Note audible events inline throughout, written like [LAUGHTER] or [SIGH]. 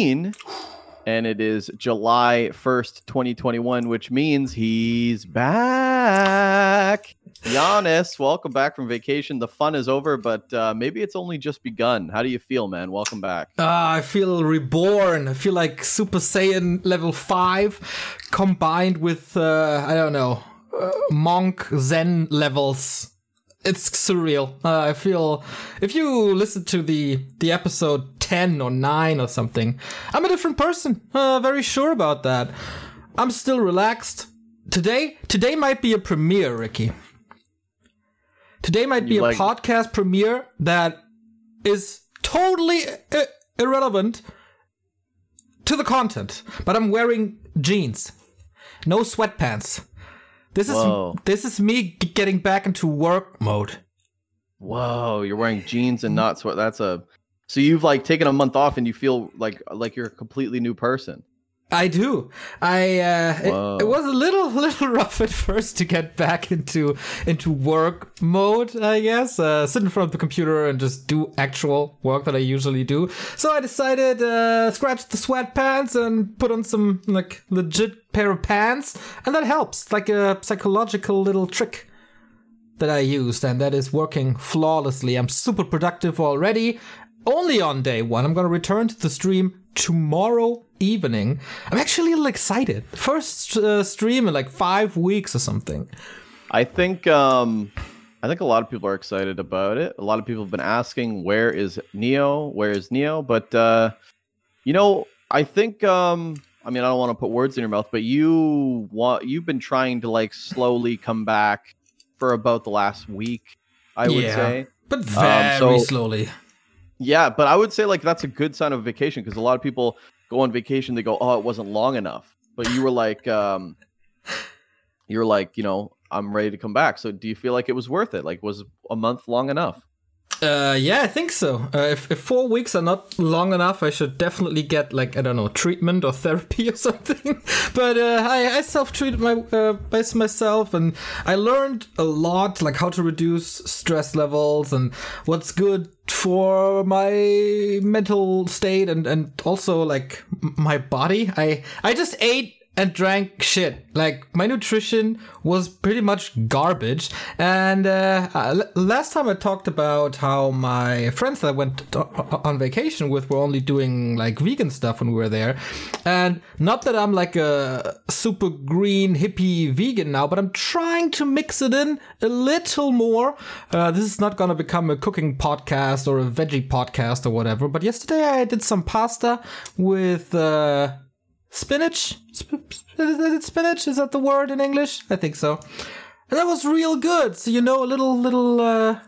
and it is July 1st, 2021, which means he's back. Jannes, welcome back from vacation. The fun is over, but uh, maybe it's only just begun. How do you feel, man? Welcome back. Uh, I feel reborn. I feel like Super Saiyan level 5 combined with, uh, I don't know, uh, monk Zen levels. It's surreal. Uh, I feel if you listen to the the episode 10 or 9 or something, I'm a different person. Uh, very sure about that. I'm still relaxed. Today, today might be a premiere, Ricky. Today might be You a podcast premiere that is totally i- irrelevant to the content, but I'm wearing jeans, no sweatpants. This is Whoa. this is me g- getting back into work mode. Whoa, you're wearing jeans and not sweat. That's a so you've like taken a month off and you feel like like you're a completely new person. I do. I uh, it, it was a little [LAUGHS] little rough at first to get back into into work mode. I guess uh, sit in front of the computer and just do actual work that I usually do. So I decided uh, scratch the sweatpants and put on some like legit pair of pants, and that helps. Like a psychological little trick that I used, and that is working flawlessly. I'm super productive already. Only on day one. I'm gonna return to the stream tomorrow evening. I'm actually a little excited. First uh, stream in like five weeks or something. I think um I think a lot of people are excited about it. A lot of people have been asking where is Neo? Where is Neo? But uh you know, I think um I mean I don't want to put words in your mouth, but you want you've been trying to like slowly come back for about the last week, I would Yeah. say. But very Um, so- slowly. Yeah, but I would say like that's a good sign of vacation because a lot of people go on vacation, they go, "Oh, it wasn't long enough." But you were like, um, you're like, you know, I'm ready to come back. So do you feel like it was worth it? Like, was a month long enough? Uh, yeah, I think so. Uh, if, if four weeks are not long enough, I should definitely get like I don't know treatment or [LAUGHS] therapy or something. [LAUGHS] but uh, I, I self treated my uh, myself, and I learned a lot, like how to reduce stress levels and what's good for my mental state and and also like my body. I I just ate and drank shit. Like my nutrition was pretty much garbage. And uh, uh, last time I talked about how my friends that I went to- on vacation with were only doing like vegan stuff when we were there. And not that I'm like a super green hippie vegan now, but I'm trying to mix it in a little more. Uh, this is not gonna become a cooking podcast or a veggie podcast or whatever. But yesterday I did some pasta with. Spinach. Sp- sp- is it spinach? Is that the word in English? I think so. And that was real good. So you know, a little little uh,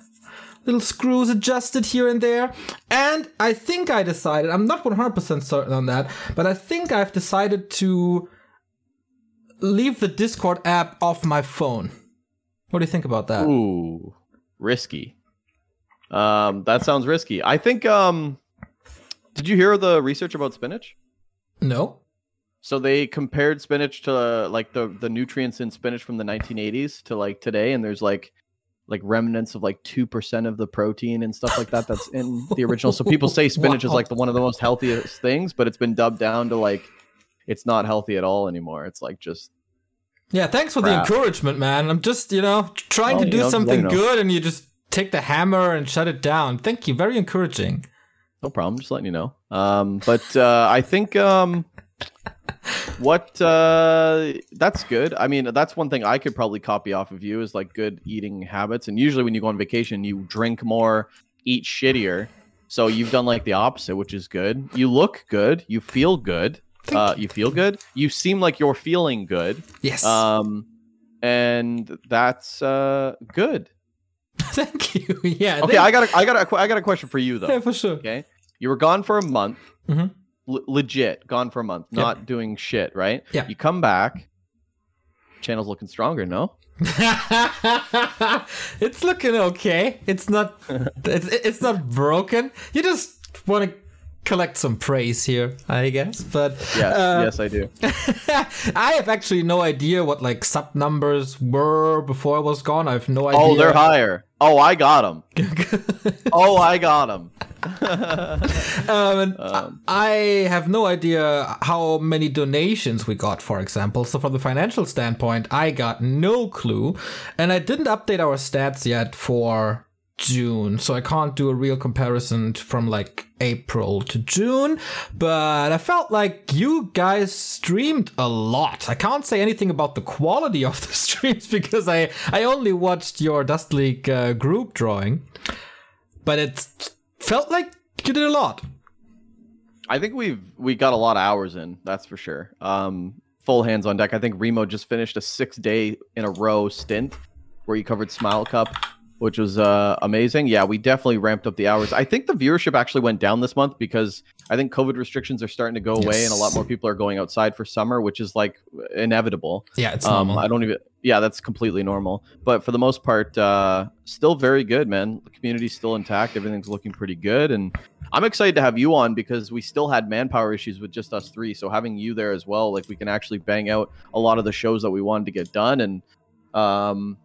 little screws adjusted here and there. And I think I decided. I'm not 100% certain on that, but I think I've decided to leave the Discord app off my phone. What do you think about that? Ooh, risky. Um, that sounds risky. I think. Um, did you hear the research about spinach? No. So they compared spinach to uh, like the the nutrients in spinach from the 1980s to like today, and there's like like remnants of like two percent of the protein and stuff like that that's in the original. So people say [LAUGHS] spinach is like the one of the most healthiest things, but it's been dubbed down to like it's not healthy at all anymore. It's like just Yeah, thanks for the encouragement, man. I'm just, you know, trying Well, to you do know, something know. good and you just take the hammer and shut it down. Thank you. Very encouraging. no problem. Just letting you know. Um, but uh, I think um, what uh, that's good. I mean, that's one thing I could probably copy off of you is like good eating habits. And usually, when you go on vacation, you drink more, eat shittier. So you've done like the opposite, which is good. You look good. You feel good. Uh, you feel good. You seem like you're feeling good. Yes. Um, and that's uh good. [LAUGHS] Thank you. Yeah. Okay, I got a, I got a, I got a question for you though. yeah, for sure. Okay. You were gone for a month. Mhm. L- legit, gone for a month, not doing shit, right? Yeah. You come back. Channel's looking stronger, no? [LAUGHS] it's looking okay. It's not. [LAUGHS] It's, it's not broken. You just want to collect some praise here, I guess. But Yes, uh, yes, I do. [LAUGHS] I have actually no idea what like sub numbers were before I was gone. I have no idea. Oh, they're higher. Oh, I got them. [LAUGHS] Oh, I got them. [LAUGHS] um, Um, I have no idea how many donations we got, for example. So, from the financial standpoint, I got no clue. And I didn't update our stats yet for June. So, I can't do a real comparison from like April to June. But I felt like you guys streamed a lot. I can't say anything about the quality of [LAUGHS] the streams because I, I only watched your Dust League uh, group drawing. But it felt like you did a lot. I think we've we got a lot of hours in. That's for sure. Um, full hands on deck. I think Remo just finished a six day in a row stint where he covered Smile Cup, which was uh, amazing. Yeah, we definitely ramped up the hours. I think the viewership actually went down this month because I think COVID restrictions are starting to go away and a lot more people are going outside for summer, which is like inevitable. Yeah, it's Um, normal. I don't even. Yeah, that's completely normal. But for the most part, uh, still very good, man. The community's still intact. Everything's looking pretty good, and I'm excited to have you on because we still had manpower issues with just us three. So having you there as well, like we can actually bang out a lot of the shows that we wanted to get done, and um,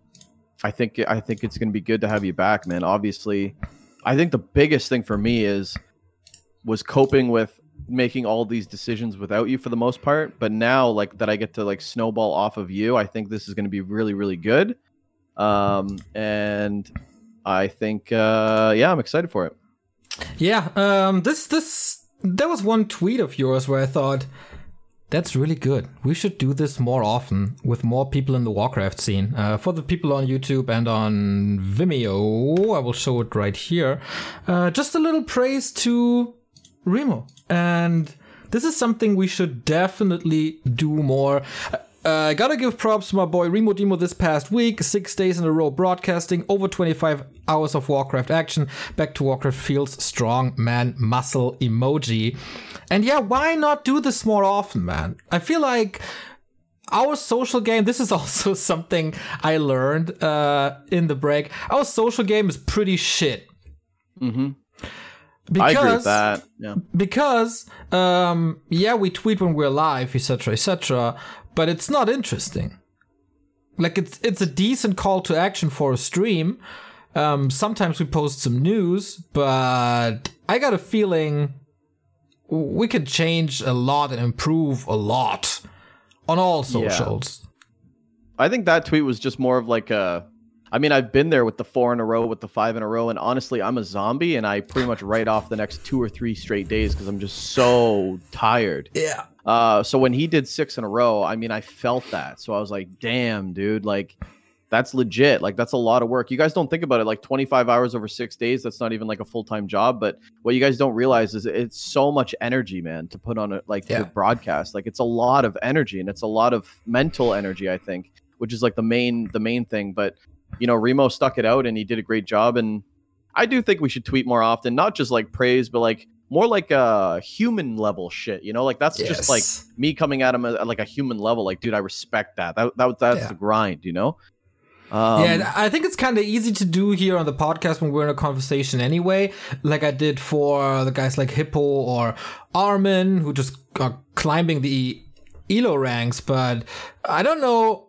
I think I think it's going to be good to have you back, man. Obviously, I think the biggest thing for me is was coping with making all these decisions without you for the most part. But now like that i get to like snowball off of you i think this is going to be really really good. Um and i think uh yeah i'm excited for it. Yeah, um, this this there was one tweet of yours where I thought that's really good. We should do this more often with more people in the Warcraft scene. Uh, for the people on YouTube and on Vimeo, I will show it right here. Uh, just a little praise to Remo, and this is something we should definitely do more. Uh, I gotta give props to my boy Remo Demo this past week. Six days in a row broadcasting, over 25 hours of Warcraft action. Back to Warcraft feels strong, man, muscle emoji. And yeah, why not do this more often, man? I feel like our social game, this is [LAUGHS] also something I learned uh, in the break. Our social game is pretty shit. mm-hmm. Because, i agree with that yeah because um yeah we tweet when we're live etc etc but it's not interesting like it's it's a decent call to action for a stream um sometimes we post some news but i got a feeling we could change a lot and improve a lot on all socials I think that tweet was just more of like a. I mean, I've been there with the four in a row, with the five in a row, and honestly, I'm a zombie, and I pretty much write off the next two or three straight days because I'm just so tired. yeah Uh, so when he did six in a row, I mean, I felt that. So I was like, damn, dude, like that's legit. Like that's a lot of work. You guys don't think about it. Like 25 hours over six days, that's not even like a full time job. But what you guys don't realize is it's so much energy, man, to put on it, like Yeah. to broadcast. Like it's a lot of energy and it's a lot of mental energy, I think, which is like the main the main thing. But you know, Remo stuck it out and he did a great job. And I do think we should tweet more often, not just like praise, but like more like a human level shit. You know, like that's just like me coming at him at, at, like a human level. Like, dude, I respect that. That, that that's Yeah. the grind. You know. Um, yeah, I think it's kind of easy to do here on the podcast when we're in a conversation anyway. Like I did for the guys like Hippo or Armin, who just are climbing the Elo ranks. But I don't know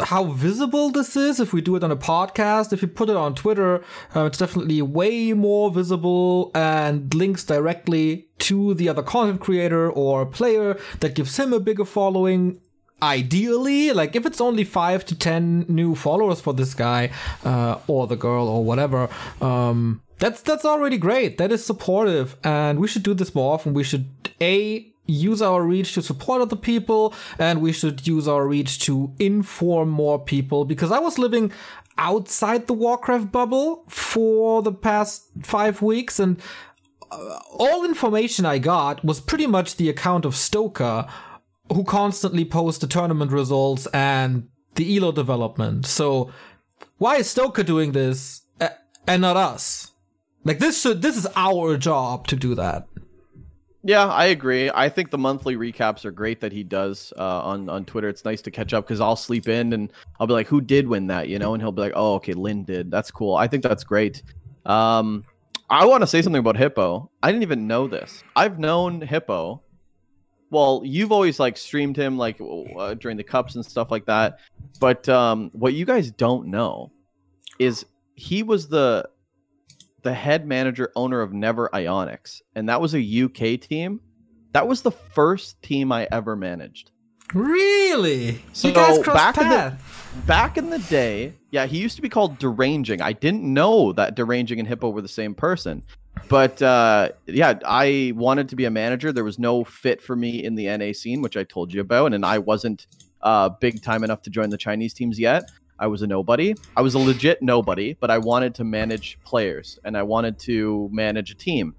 how visible this is if we do it on a podcast. If you put it on Twitter, uh, it's definitely way more visible and links directly to the other content creator or player that gives him a bigger following ideally. Like if it's only five to ten new followers for this guy uh, or the girl or whatever um, that's that's already great. That is supportive. And we should do this more often. We should a use our reach to support other people and we should use our reach to inform more people. Because i was living outside the warcraft bubble for the past five weeks and uh, all information i got was pretty much the account of stoker who constantly post the tournament results and the elo development. So why is stoker doing this uh, and not us? Like this should this is our job to do that Yeah, I agree. I think the monthly recaps are great that he does uh, on on Twitter. It's nice to catch up because I'll sleep in and I'll be like, "Who did win that?" You know, and he'll be like, "Oh, okay, Lyn did. That's cool." I think that's great. Um, I want to say something about Hippo. I didn't even know this. I've known Hippo. Well, you've always like streamed him like uh, during the cups and stuff like that. But um, what you guys don't know is he was the the head manager owner of Never Ionics, and that was a UK team. That was the first team I ever managed. Really? So you guys crossed back in the-. Back in the day, yeah, he used to be called Deranging. I didn't know that Deranging and Hippo were the same person. But uh, yeah, I wanted to be a manager. There was no fit for me in the NA scene, which I told you about, and I wasn't uh, big time enough to join the Chinese teams yet. I was a nobody. I was a legit nobody, but I wanted to manage players and I wanted to manage a team.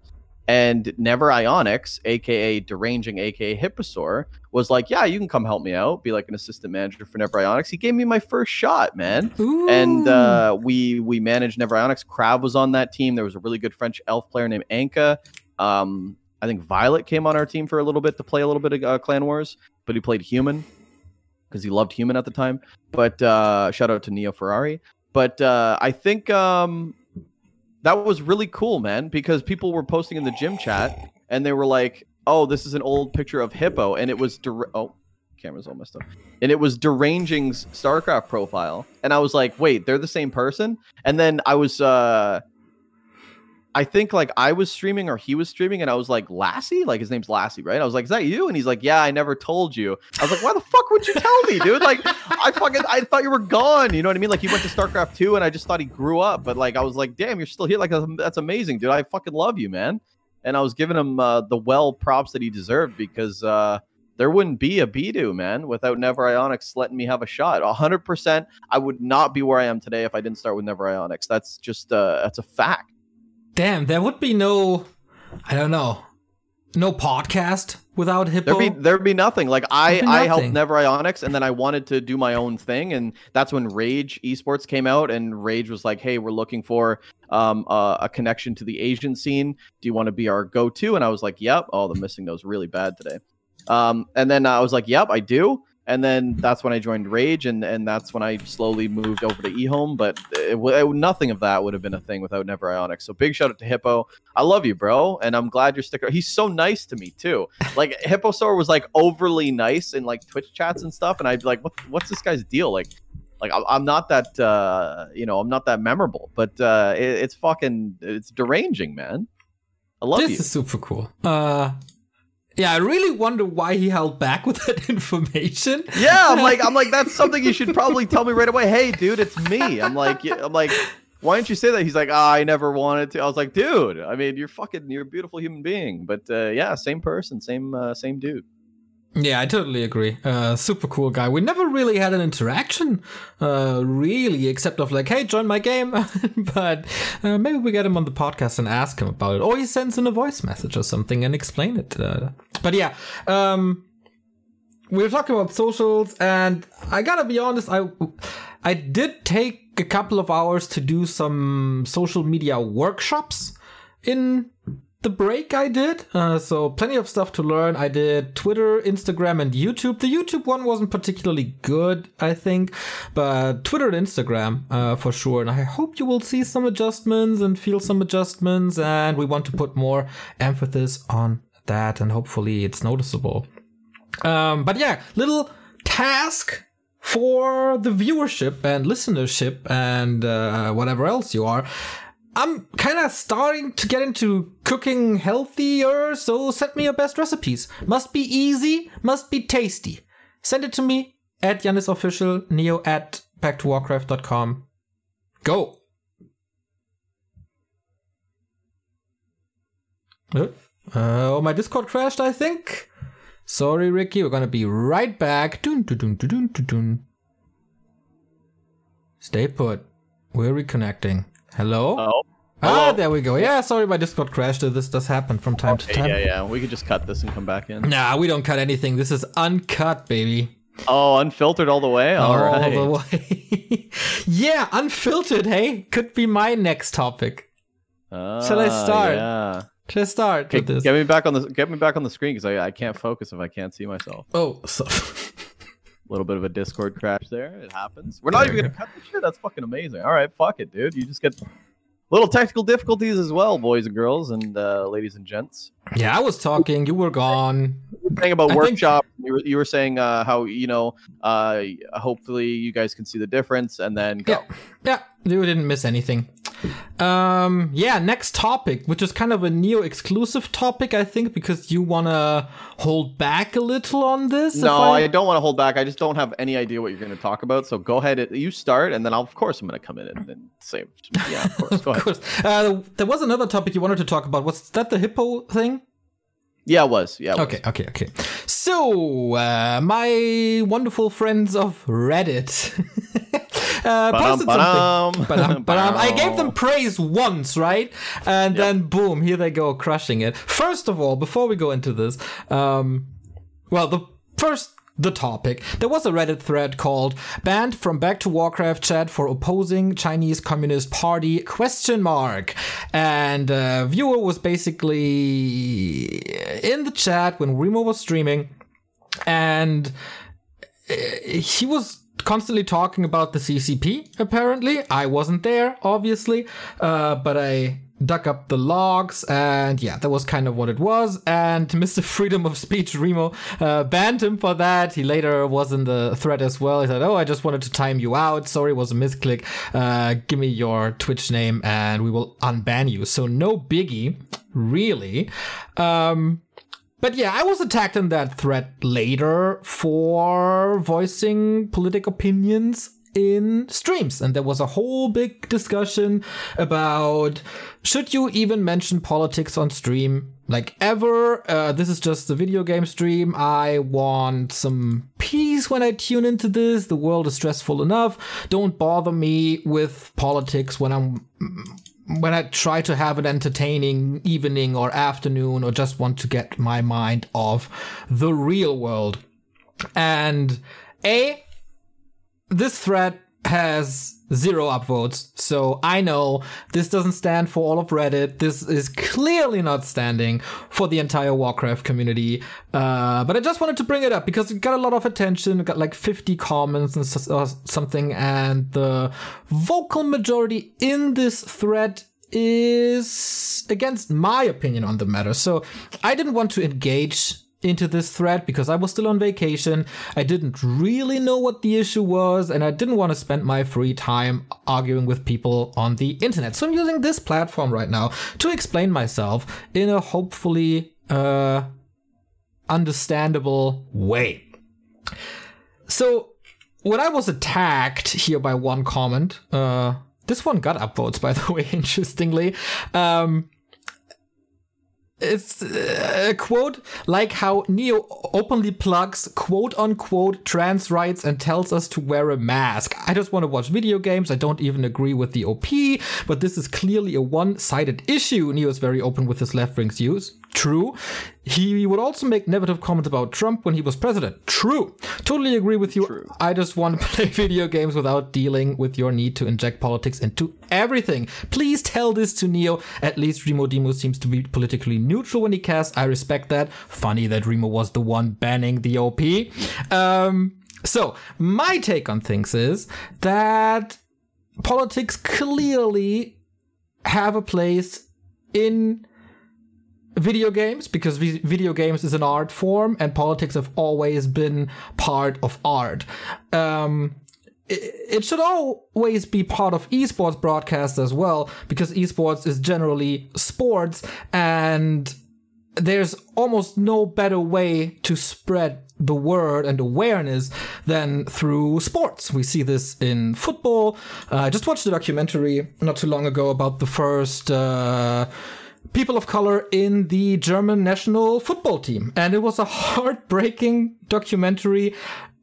And Never Ionics, aka Deranging, aka Hipposaur, was like, "Yeah, you can come help me out, be like an assistant manager for Never Ionics." He gave me my first shot, man Ooh. and uh, we we managed Never Ionics. Crab was on that team. There was a really good French elf player named Anka. Um, I think Violet came on our team for a little bit to play a little bit of uh, Clan Wars, but he played human because he loved human at the time. But uh, shout out to Neo Ferrari. But uh, I think um, that was really cool, man, because people were posting in the gym chat and they were like, "Oh, this is an old picture of Hippo," and it was der- oh, camera's all messed up, and it was Deranging's StarCraft profile, and I was like, "Wait, they're the same person?" And then I was, uh I think like I was streaming or he was streaming, and I was like, "Lassie," like his name's Lassie, right? I was like, "Is that you?" And he's like, "Yeah, I never told you." I was like, "Why the fuck would you tell me, dude?" Like, I fucking I thought you were gone. You know what I mean? Like he went to StarCraft two, and I just thought he grew up. But like I was like, "Damn, you're still here!" Like that's amazing, dude. I fucking love you, man. And I was giving him uh, the well props that he deserved because uh, there wouldn't be a Bidoux, man, without Never Ionics letting me have a shot. hundred percent, I would not be where I am today if I didn't start with Never Ionics. That's just uh, that's a fact. Damn, there would be no, I don't know, no podcast without Hippo. There'd be there'd be nothing. Like I I helped. Never Ionics, and then I wanted to do my own thing, and that's when Rage Esports came out, and Rage was like, "Hey, we're looking for um a, a connection to the Asian scene. Do you want to be our go-to?" And I was like, "Yep." Oh, the missing nose really bad today. Um, and then I was like, "Yep, I do." And then that's when I joined Rage, and and that's when I slowly moved over to eHome. But it, it, nothing of that would have been a thing without Never Ionics. So big shout out to Hippo. I love you, bro, and I'm glad you're sticking. He's so nice to me too. Like Hipposaur was like overly nice in like Twitch chats and stuff, and I'd be like, "What? What's this guy's deal?" Like, like I'm- not that, uh, you know, I'm not that memorable, but uh, it, it's fucking, it's deranging, man. I love you. this you. is super cool. Uh, yeah, I really wonder why he held back with [LAUGHS] that information. Yeah, I'm like, I'm like, [LAUGHS] that's something you should probably tell me right away. Hey, dude, it's me. I'm like, yeah, I'm like, why didn't you say that? He's like, ah, I never wanted to. I was like, dude, I mean, you're fucking, you're a beautiful human being, but uh, yeah, same person, same, uh, same dude. Yeah, I totally agree. Uh, super cool guy. We never really had an interaction, uh, really, except of like, hey, join my game. [LAUGHS] but uh, maybe we get him on the podcast and ask him about it, or he sends in a voice message or something and explain it. Uh, but yeah, um, we were talking about socials, and I gotta be honest, I I did take a couple of hours to do some social media workshops in the break I did. Uh, so plenty of stuff to learn. I did Twitter, Instagram, and YouTube. The YouTube one wasn't particularly good, I think, but Twitter and Instagram uh, for sure. And I hope you will see some adjustments and feel some adjustments. And we want to put more emphasis on that, and hopefully it's noticeable. Um, but yeah, little task for the viewership and listenership and uh, whatever else you are. I'm kind of starting to get into cooking healthier, so send me your best recipes. Must be easy, must be tasty. Send it to me at Jannes Official, neo at backtowarcraft.com. Go! Uh, oh, my Discord crashed, I think. Sorry, Ricky. We're gonna be right back. Stay put. We're reconnecting. Hello? Oh, Ah, there we go. Yeah, sorry, my Discord crashed. This does happen from time to time. yeah, yeah. We could just cut this and come back in. Nah, we don't cut anything. This is uncut, baby. Oh, unfiltered all the way. All All right. the way. [LAUGHS] yeah, unfiltered. Hey, could be my next topic. Shall I Ah, start? Yeah. Should I start Okay, with this? get me back on the get me back on the screen because I, I can't focus if I can't see myself. oh, so [LAUGHS] little bit of a Discord crash there. It happens. We're not even gonna cut this shit. That's fucking amazing. All right, fuck it, dude. You just get little technical difficulties as well, boys and girls, and uh, ladies and gents. yeah, I was talking. You were gone. Saying about I think- workshop, you were, you were saying uh, how you know, uh, hopefully you guys can see the difference, and then go. Yeah, yeah. You didn't miss anything. Um, yeah, next topic, which is kind of a Neo exclusive topic, I think, because you want to hold back a little on this. No, I... don't want to hold back. I just don't have any idea what you're going to talk about. So go ahead, you start, and then I'll, of course I'm going to come in and, and say, yeah, of course. [LAUGHS] Go Of ahead. course. Uh, there was another topic you wanted to talk about. Was that the hippo thing? Yeah, it was. Yeah. It was. Okay, okay, okay. So, uh, my wonderful friends of Reddit [LAUGHS] uh, posted something. Ba-dum, Ba-dum, ba-dum. I gave them [LAUGHS] praise once, right? And then boom, here they go crushing it. First of all, before we go into this, um, well, the first the topic. There was a Reddit thread called "Banned from Back to Warcraft chat for opposing Chinese Communist Party?" question mark, and a viewer was basically in the chat when Remo was streaming, and uh, he was constantly talking about the CCP. Apparently, I wasn't there, obviously, uh, but I dug up the logs, and yeah, that was kind of what it was. And Mr. Freedom of Speech Remo uh, banned him for that. He later was in the thread as well. He said, "Oh, I just wanted to time you out. Sorry, it was a misclick. Uh, give me your Twitch name, and we will unban you." So no biggie, really. Um, but yeah, I was attacked in that thread later for voicing political opinions in streams. And there was a whole big discussion about should you even mention politics on stream? Like ever, uh, this is just a video game stream. I want some peace when I tune into this. The world is stressful enough. Don't bother me with politics when I'm when I try to have an entertaining evening or afternoon or just want to get my mind off the real world. And A, this thread has zero upvotes, so I know this doesn't stand for all of Reddit. This is clearly not standing for the entire Warcraft community. Uh, but I just wanted to bring it up because it got a lot of attention. It got like 50 comments and s- or something, and the vocal majority in this thread is against my opinion on the matter. So I didn't want to engage into this thread because I was still on vacation. I didn't really know what the issue was, and I didn't want to spend my free time arguing with people on the internet. So I'm using this platform right now to explain myself in a hopefully uh, understandable way. So when I was attacked here by one comment, uh, this one got upvotes, by the way, [LAUGHS] interestingly. Um, it's uh, a quote like how Neo openly plugs quote unquote trans rights and tells us to wear a mask. I just want to watch video games. I don't even agree with the OP, but this is clearly a one sided issue. Neo is very open with his left wing views. True. He would also make negative comments about Trump when he was president. True. Totally agree with you. I just want to [LAUGHS] play video games without dealing with your need to inject politics into everything. Please tell this to Neo. At least Remo Demo seems to be politically neutral when he casts. I respect that. Funny that Remo was the one banning the OP. Um, so, my take on things is that politics clearly have a place in video games because vi- video games is an art form and politics have always been part of art. Um, it, it should always be part of esports broadcast as well because esports is generally sports and there's almost no better way to spread the word and awareness than through sports. We see this in football. Uh, I just watched a documentary not too long ago about the first uh, people of color in the German national football team. And it was a [LAUGHS] heartbreaking documentary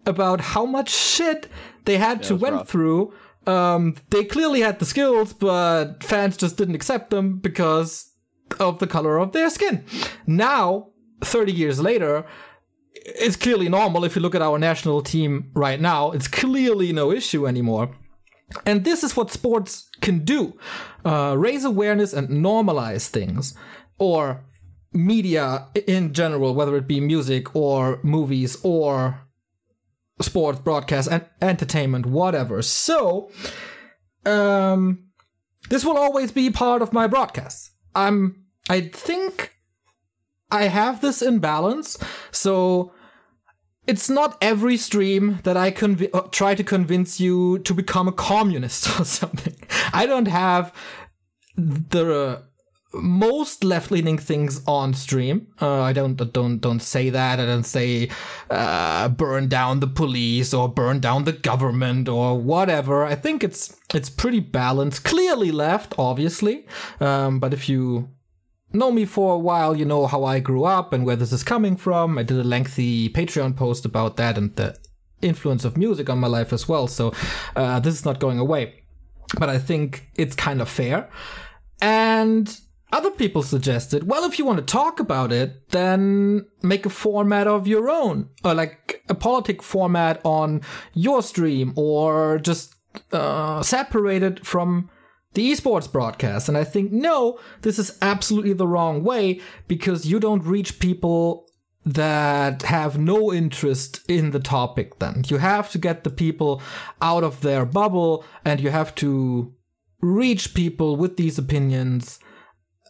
about how much shit they had to went rough. through. Um, they clearly had the skills, but fans just didn't accept them because of the color of their skin. Now, 30 years later, it's clearly normal. If you look at our national team right now, it's clearly no issue anymore. And this is what sports can do uh, raise awareness and normalize things. Or media in general, whether it be music or movies or sports, broadcast, and entertainment, whatever. So, um, this will always be part of my broadcasts. I'm, I think I have this in balance. So, it's not every stream that I conv- uh, try to convince you to become a communist [LAUGHS] or something. I don't have the most left-leaning things on stream. Uh, I don't don't don't say that. I don't say uh, burn down the police or burn down the government or whatever. I think it's it's pretty balanced. Clearly left, obviously. Um, but if you know me for a while, you know how I grew up and where this is coming from. I did a lengthy Patreon post about that and the influence of music on my life as well. So uh, this is not going away. But I think it's kind of fair. And other people suggested, well, if you want to talk about it, then make a format of your own, or like a politic format on your stream, or just uh, separate it from the esports broadcast. And I think, no, this is absolutely the wrong way because you don't reach people that have no interest in the topic then. You have to get the people out of their bubble and you have to reach people with these opinions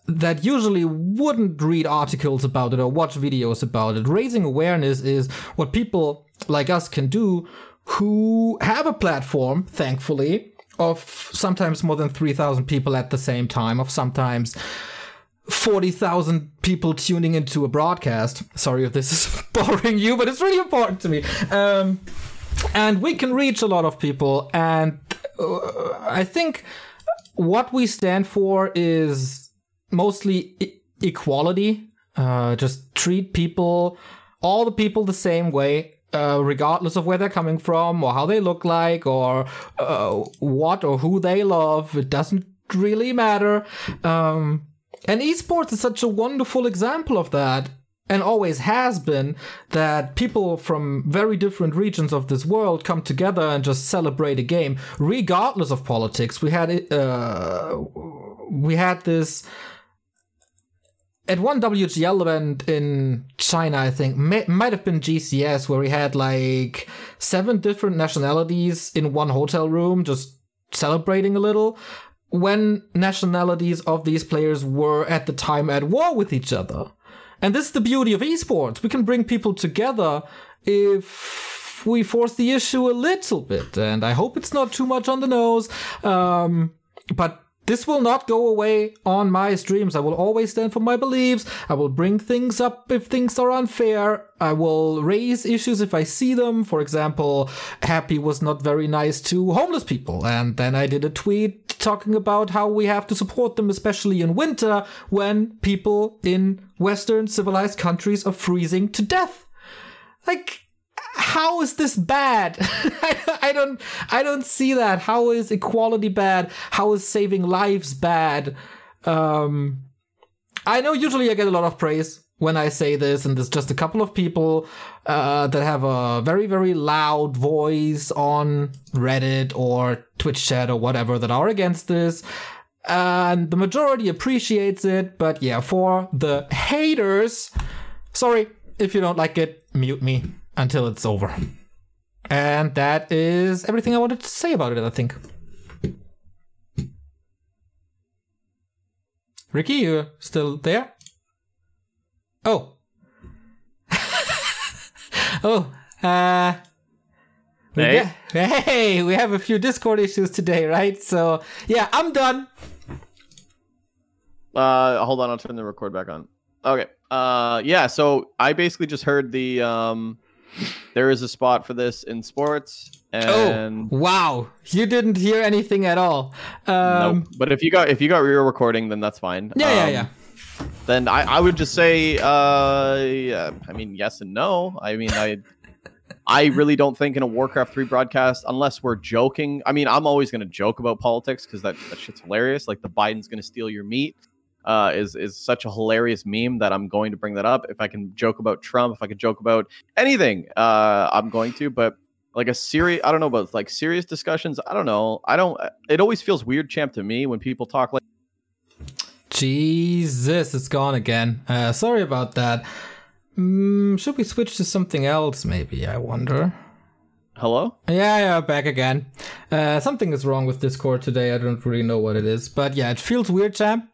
that usually wouldn't read articles about it or watch videos about it. Raising awareness is what people like us can do who have a platform, thankfully, of sometimes more than 3,000 people at the same time, of sometimes 40,000 people tuning into a broadcast. Sorry if this is [LAUGHS] boring you, but it's really important to me. Um, and we can reach a lot of people. And uh, I think what we stand for is mostly e- equality. Uh, just treat people, all the people, the same way. Uh, regardless of where they're coming from or how they look like or uh, what or who they love, it doesn't really matter. Um, and esports is such a wonderful example of that and always has been that people from very different regions of this world come together and just celebrate a game regardless of politics we had uh, we had this at one WGL event in China, I think, may, might have been GCS, where we had like seven different nationalities in one hotel room, just celebrating a little when nationalities of these players were at the time at war with each other. And this is the beauty of esports. We can bring people together if we force the issue a little bit. And I hope it's not too much on the nose. Um, but this will not go away on my streams. I will always stand for my beliefs. I will bring things up if things are unfair. I will raise issues if I see them. For example, Happy was not very nice to homeless people. And then I did a tweet talking about how we have to support them, especially in winter when people in Western civilized countries are freezing to death. Like, how is this bad? [LAUGHS] I don't I don't see that. How is equality bad? How is saving lives bad? Um I know usually I get a lot of praise when I say this, and there's just a couple of people uh, that have a very, very loud voice on Reddit or Twitch chat or whatever that are against this. And the majority appreciates it, but yeah, for the haters, sorry, if you don't like it, mute me until it's over. And that is everything I wanted to say about it, I think. Ricky, you still there? Oh. [LAUGHS] oh, uh. we Hey. hey, we have a few Discord issues today, right? So, yeah, I'm done. Uh, hold on, I'll turn the record back on. Okay. Uh, yeah. So I basically just heard the um, there is a spot for this in sports, and oh, wow. You didn't hear anything at all. Um, nope. But if you got if you got real recording, then that's fine. Yeah, yeah, Um, yeah. Then I, I would just say, uh, yeah, I mean, yes and no. I mean, I. [LAUGHS] I really don't think in a Warcraft 3 broadcast, unless we're joking. I mean, I'm always going to joke about politics because that, that shit's hilarious. Like the Biden's going to steal your meat uh, is is such a hilarious meme that I'm going to bring that up. If I can joke about Trump, if I could joke about anything, uh, I'm going to. But like a serious, I don't know about like serious discussions. I don't know. I don't. It always feels weird, champ, to me when people talk like. Jesus, it's gone again. Uh, sorry about that. Mm, should we switch to something else, maybe? I wonder. Hello. Yeah, yeah, back again. Uh, something is wrong with Discord today. I don't really know what it is. But yeah, it feels weird, champ.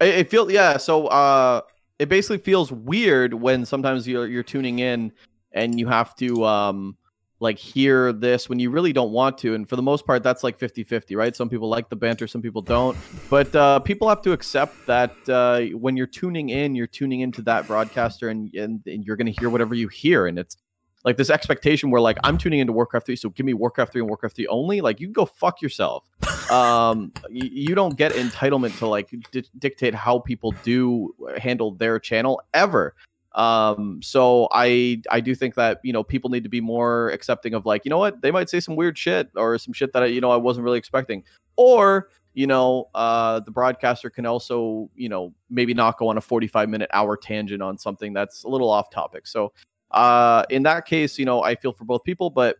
It, it feels yeah. So uh, it basically feels weird when sometimes you're you're tuning in and you have to um like hear this when you really don't want to and for the most part that's like 50-50 right some people like the banter some people don't but uh, people have to accept that uh, when you're tuning in you're tuning into that broadcaster and, and, and you're going to hear whatever you hear and it's like this expectation where like i'm tuning into warcraft 3 so give me warcraft 3 and warcraft 3 only like you can go fuck yourself. [LAUGHS] Um you, you don't get entitlement to like di- dictate how people do handle their channel ever. Um so i i do think that you know people need to be more accepting of like you know what? They might say some weird shit or some shit that I, you know i wasn't really expecting. Or you know uh the broadcaster can also you know maybe not go on a 45 minute hour tangent on something that's a little off topic. So uh in that case you know i feel for both people but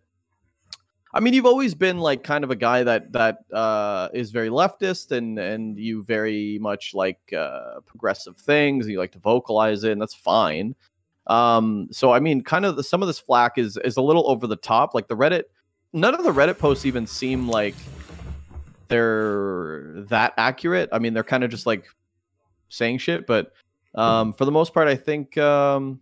I mean, you've always been like kind of a guy that that uh, is very leftist, and and you very much like uh, progressive things. You like to vocalize it, and that's fine. Um, so I mean, kind of the, some of this flack is is a little over the top. Like the Reddit, none of the Reddit posts even seem like they're that accurate. I mean, they're kind of just like saying shit, but um, for the most part, I think. Um,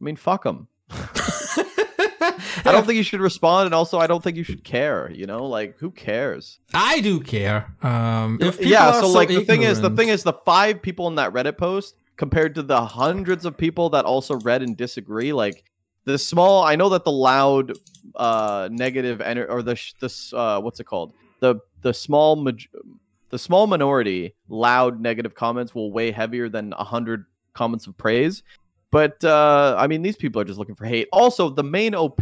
I mean, fuck them. [LAUGHS] I don't think you should respond, and also I don't think you should care. You know, like who cares? I do care. Um, if people yeah. are So like the thing is, the thing is, the five people in that Reddit post compared to the hundreds of people that also read and disagree, like the small. I know that the loud, uh, negative ener- or the this uh, what's it called? The the small maj- the small minority loud negative comments will weigh heavier than a hundred comments of praise. But uh, I mean, these people are just looking for hate. Also, the main OP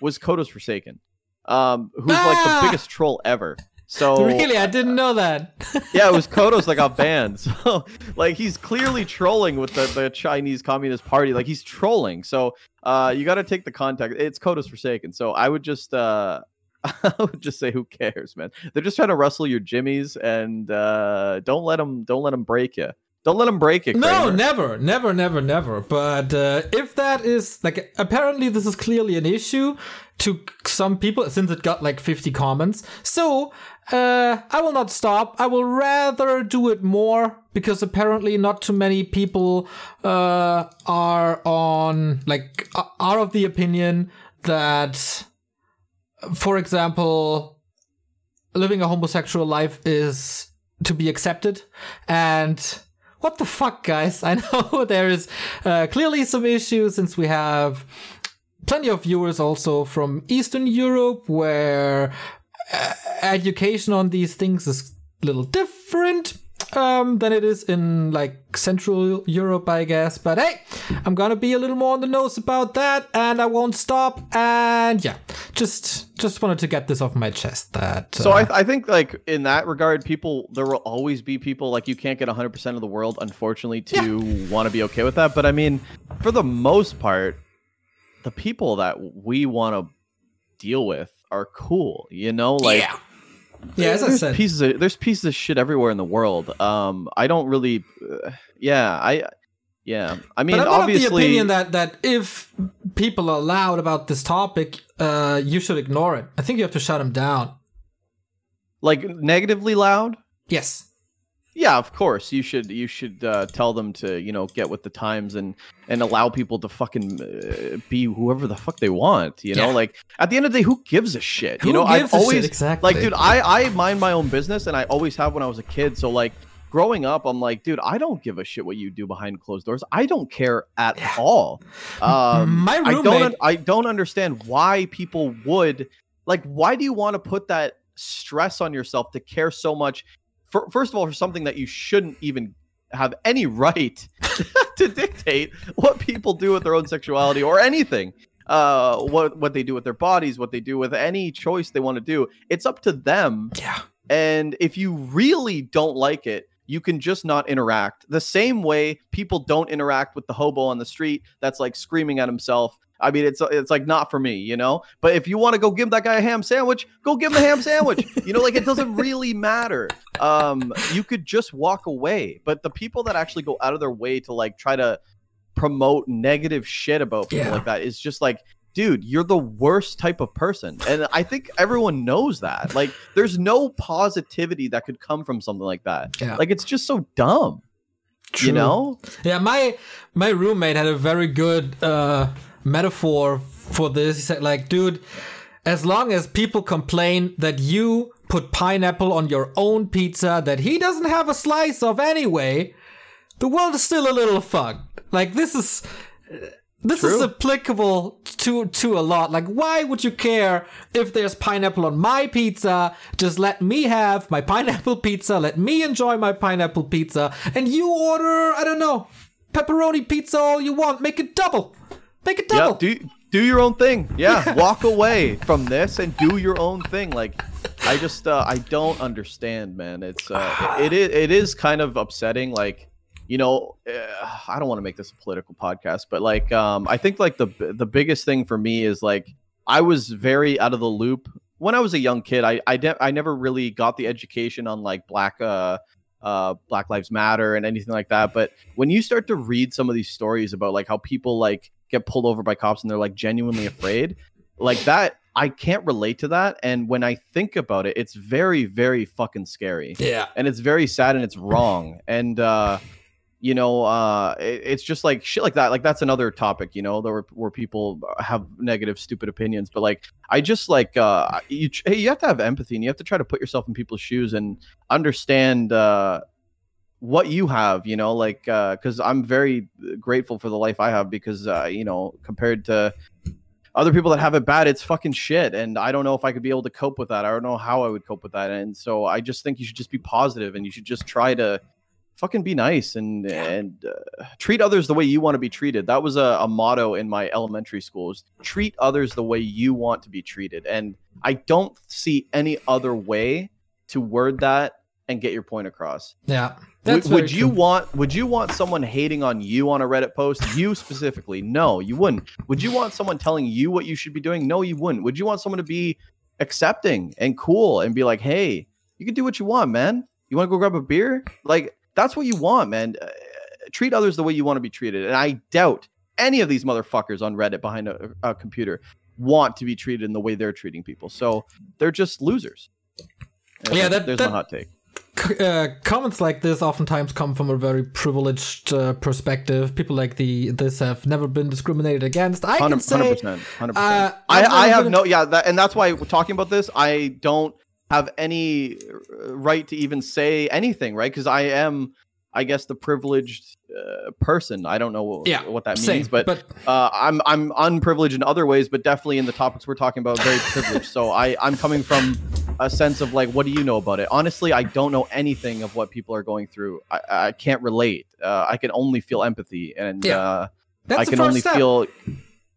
was Kodos Forsaken, um, who's like Ah! the biggest troll ever. So [LAUGHS] really, I didn't know that. [LAUGHS] yeah, it was Kodos that got [LAUGHS] banned. So like he's clearly trolling with the, the Chinese Communist Party. Like he's trolling. So uh you gotta take the context. It's Kodos Forsaken. So I would just uh I would just say who cares, man. They're just trying to rustle your jimmies and uh don't let them don't let them break you. Don't let them break it. No, never, never, never, never. But uh, if that is like, apparently this is clearly an issue to some people since it got like 50 comments. So uh, I will not stop. I will rather do it more because apparently not too many people uh, are on like are of the opinion that, for example, living a homosexual life is to be accepted and what the fuck guys? [LAUGHS] I know there is uh, clearly some issues since we have plenty of viewers also from eastern europe where uh, education on these things is a little different um, than it is in like Central Europe, I guess. But hey, I'm gonna be a little more on the nose about that, and I won't stop. And yeah, just just wanted to get this off my chest. That So uh, I, I think like in that regard, people there will always be people like you can't get 100 percent of the world, unfortunately, to want to be okay with that. But I mean, for the most part, the people that we want to deal with are cool. You know, like yeah, yeah. As I there's said, pieces of there's pieces of shit everywhere in the world. Um, I don't really, uh, yeah, I, yeah. I mean, but I'm of the obviously, opinion that that if people are loud about this topic, uh, you should ignore it. I think you have to shut them down. like negatively loud. Yes. Yeah, of course. You should you should uh, tell them to you know get with the times and and allow people to fucking uh, be whoever the fuck they want. You know, Yeah. like at the end of the day, who gives a shit? Who you know, gives I've shit? always Exactly. like, dude, I I mind my own business and I always have when I was a kid. So like growing up, I'm like, dude, I don't give a shit what you do behind closed doors. I don't care at all. Um, My I don't roommate- un- I don't understand why people would like. Why do you want to put that stress on yourself to care so much? For, first of all, for something that you shouldn't even have any right [LAUGHS] to dictate what people do with their own sexuality or anything. Uh, what what they do with their bodies, what they do with any choice they want to do. It's up to them. Yeah. And if you really don't like it, you can just not interact. The same way people don't interact with the hobo on the street that's like screaming at himself. I mean, it's it's like not for me, you know. But if you want to go give that guy a ham sandwich, go give him a ham sandwich. [LAUGHS] you know, like it doesn't really matter. Um, you could just walk away. But the people that actually go out of their way to like try to promote negative shit about people Yeah. like that is just like dude you're the worst type of person and i think everyone knows that like there's no positivity that could come from something like that Yeah. like it's just so dumb you know Yeah, my my roommate had a very good uh metaphor for this. He said, like, dude, as long as people complain that you put pineapple on your own pizza that he doesn't have a slice of anyway, the world is still a little fucked. Like, this is. This True. is applicable to to a lot. Like, why would you care if there's pineapple on my pizza? Just let me have my pineapple pizza. Let me enjoy my pineapple pizza, and you order, I don't know, pepperoni pizza all you want. Make it double. Make a Yeah, double. do do your own thing. [LAUGHS] Yeah, walk away from this and do your own thing. Like, I just uh, I don't understand, man. It's uh, it, it is it is kind of upsetting. Like, you know, uh, I don't want to make this a political podcast, but like, um, I think like the the biggest thing for me is like I was very out of the loop when I was a young kid. I I, de- I never really got the education on like black uh uh Black Lives Matter and anything like that. But when you start to read some of these stories about like how people like get pulled over by cops and they're like genuinely afraid, like that. I can't relate to that. And when I think about it, it's very, very fucking scary yeah. and it's very sad and it's wrong and uh you know uh it, it's just like shit like that like that's another topic you know where, where people have negative stupid opinions but like i just like uh you hey, you have to have empathy and you have to try to put yourself in people's shoes and understand uh what you have you know like uh because i'm very grateful for the life i have because uh you know compared to other people that have it bad, it's fucking shit. And I don't know if I could be able to cope with that. I don't know how I would cope with that. And so I just think you should just be positive and you should just try to fucking be nice and and uh, treat others the way you want to be treated. That was a, a motto in my elementary school: is treat others the way you want to be treated. And I don't see any other way to word that and get your point across. Yeah. Would, That's very would you true. want would you want someone hating on you on a Reddit post? You specifically? No, you wouldn't. Would you want someone telling you what you should be doing? No, you wouldn't. Would you want someone to be accepting and cool and be like, "Hey, you can do what you want, man. You want to go grab a beer?" Like that's what you want, man. Uh, treat others the way you want to be treated. And I doubt any of these motherfuckers on Reddit behind a, a computer want to be treated in the way they're treating people. So they're just losers. And Yeah, there's- that- there's that- my hot take. Uh, comments like this oftentimes come from a very privileged uh, perspective. People like the this have never been discriminated against. I can Hundred say percent, hundred uh, percent. I, I have no, yeah, that, and that's why we're talking about this. I don't have any uh, right to even say anything, right? Because I am, I guess, the privileged uh, person. I don't know what, Yeah, what that same, means, but, but uh, I'm I'm unprivileged in other ways, but definitely in the topics we're talking about, very privileged. So I I'm coming from a sense of like, what do you know about it? Honestly, I don't know anything of what people are going through. I, I can't relate. Uh, I can only feel empathy, and Yeah. uh, that's I can only step. feel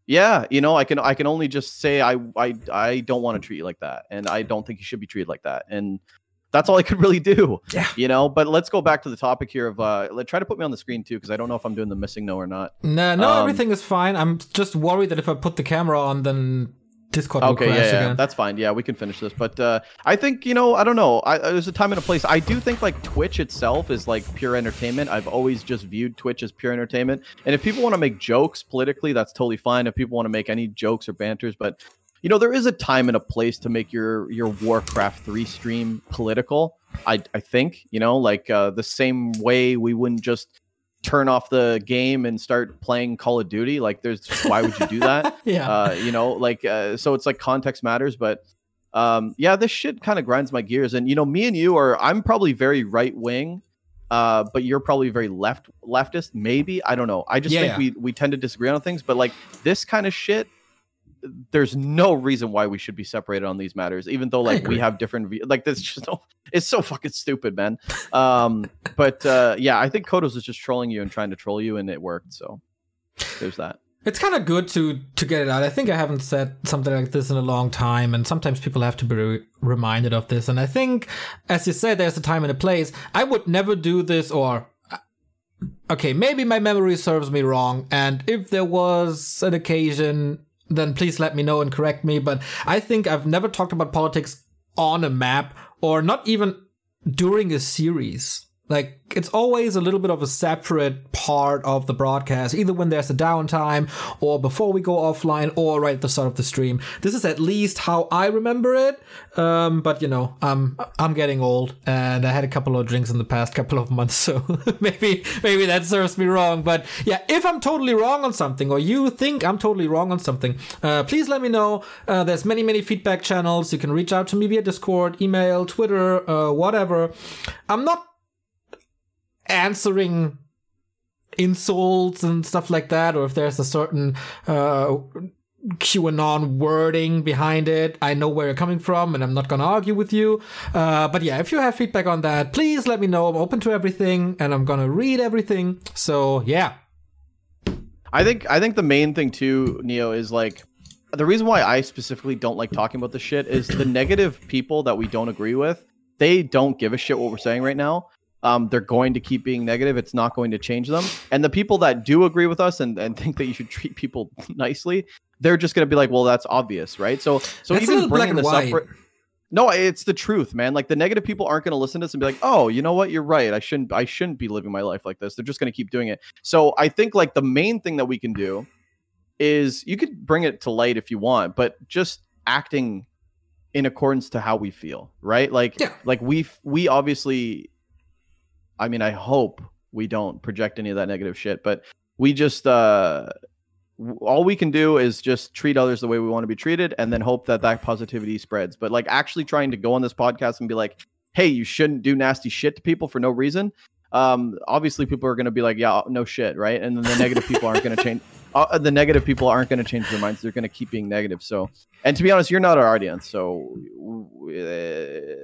yeah, you know, I can I can only just say I I I don't want to treat you like that and I don't think you should be treated like that. And that's all I could really do. Yeah. You know, but let's go back to the topic here of uh let try to put me on the screen too because I don't know if I'm doing the missing no or not. No, no, Um, everything is fine. I'm just worried that if I put the camera on, then Discord will Okay, crash yeah, yeah, again. that's fine. Yeah, we can finish this. But uh, I think you know, I don't know. I, uh, there's a time and a place. I do think like Twitch itself is like pure entertainment. I've always just viewed Twitch as pure entertainment. And if people want to make jokes politically, that's totally fine. If people want to make any jokes or banters, but you know, there is a time and a place to make your your Warcraft three stream political. I I think you know, like uh, the same way we wouldn't just turn off the game and start playing Call of Duty. Like, there's why would you do that? [LAUGHS] yeah. uh, you know, like uh, so it's like context matters, but um, yeah, this shit kind of grinds my gears. And you know, me and you are I'm probably very right wing, uh, but you're probably very left leftist. Maybe I don't know. I just Yeah, think yeah. we we tend to disagree on things, but like this kind of shit. There's no reason why we should be separated on these matters, even though like we have different views. like this. Just no, it's so fucking stupid, man. Um, but uh, yeah, I think Kodos is just trolling you and trying to troll you, and it worked. So there's that. It's kind of good to to get it out. I think I haven't said something like this in a long time, and sometimes people have to be re- reminded of this. And I think, as you said, there's a time and a place. I would never do this, or uh, okay, maybe my memory serves me wrong. And if there was an occasion, then please let me know and correct me. But I think I've never talked about politics on a map, or not even during a series. Like it's always a little bit of a separate part of the broadcast, either when there's a downtime or before we go offline or right at the start of the stream. This is at least how I remember it. Um, but you know, I'm I'm getting old and I had a couple of drinks in the past couple of months, [LAUGHS] so maybe maybe that serves me wrong. But yeah, if I'm totally wrong on something or you think I'm totally wrong on something, uh, please let me know. Uh, there's many many feedback channels. You can reach out to me via Discord, email, Twitter, uh, whatever. I'm not answering insults and stuff like that, or if there's a certain uh, QAnon wording behind it, I know where you're coming from, and I'm not gonna argue with you. Uh, but yeah, if you have feedback on that, please let me know. I'm open to everything, and I'm gonna read everything. So yeah. I think I think the main thing too, Neo, is like the reason why I specifically don't like talking about this shit is the negative people that we don't agree with. They don't give a shit what we're saying right now um, they're going to keep being negative. It's not going to change them. And the people that do agree with us and, and [LAUGHS] think that you should treat people [LAUGHS] nicely, they're just going to be like, well, that's obvious, right? So, so That's even bringing this up. For, no, it's the truth, man. Like the negative people aren't going to listen to this and be like, "Oh, you know what? You're right. I shouldn't. I shouldn't be living my life like this." They're just going to keep doing it. So I think like the main thing that we can do is you could bring it to light if you want, but just acting in accordance to how we feel, right? Like, Yeah. like we we obviously, I mean, I hope we don't project any of that negative shit, but we just uh all we can do is just treat others the way we want to be treated and then hope that that positivity spreads but like actually trying to go on this podcast and be like hey you shouldn't do nasty shit to people for no reason um obviously people are going to be like yeah no shit right and then the negative people aren't going to change uh, the negative people aren't going to change their minds they're going to keep being negative so and to be honest you're not our audience so uh,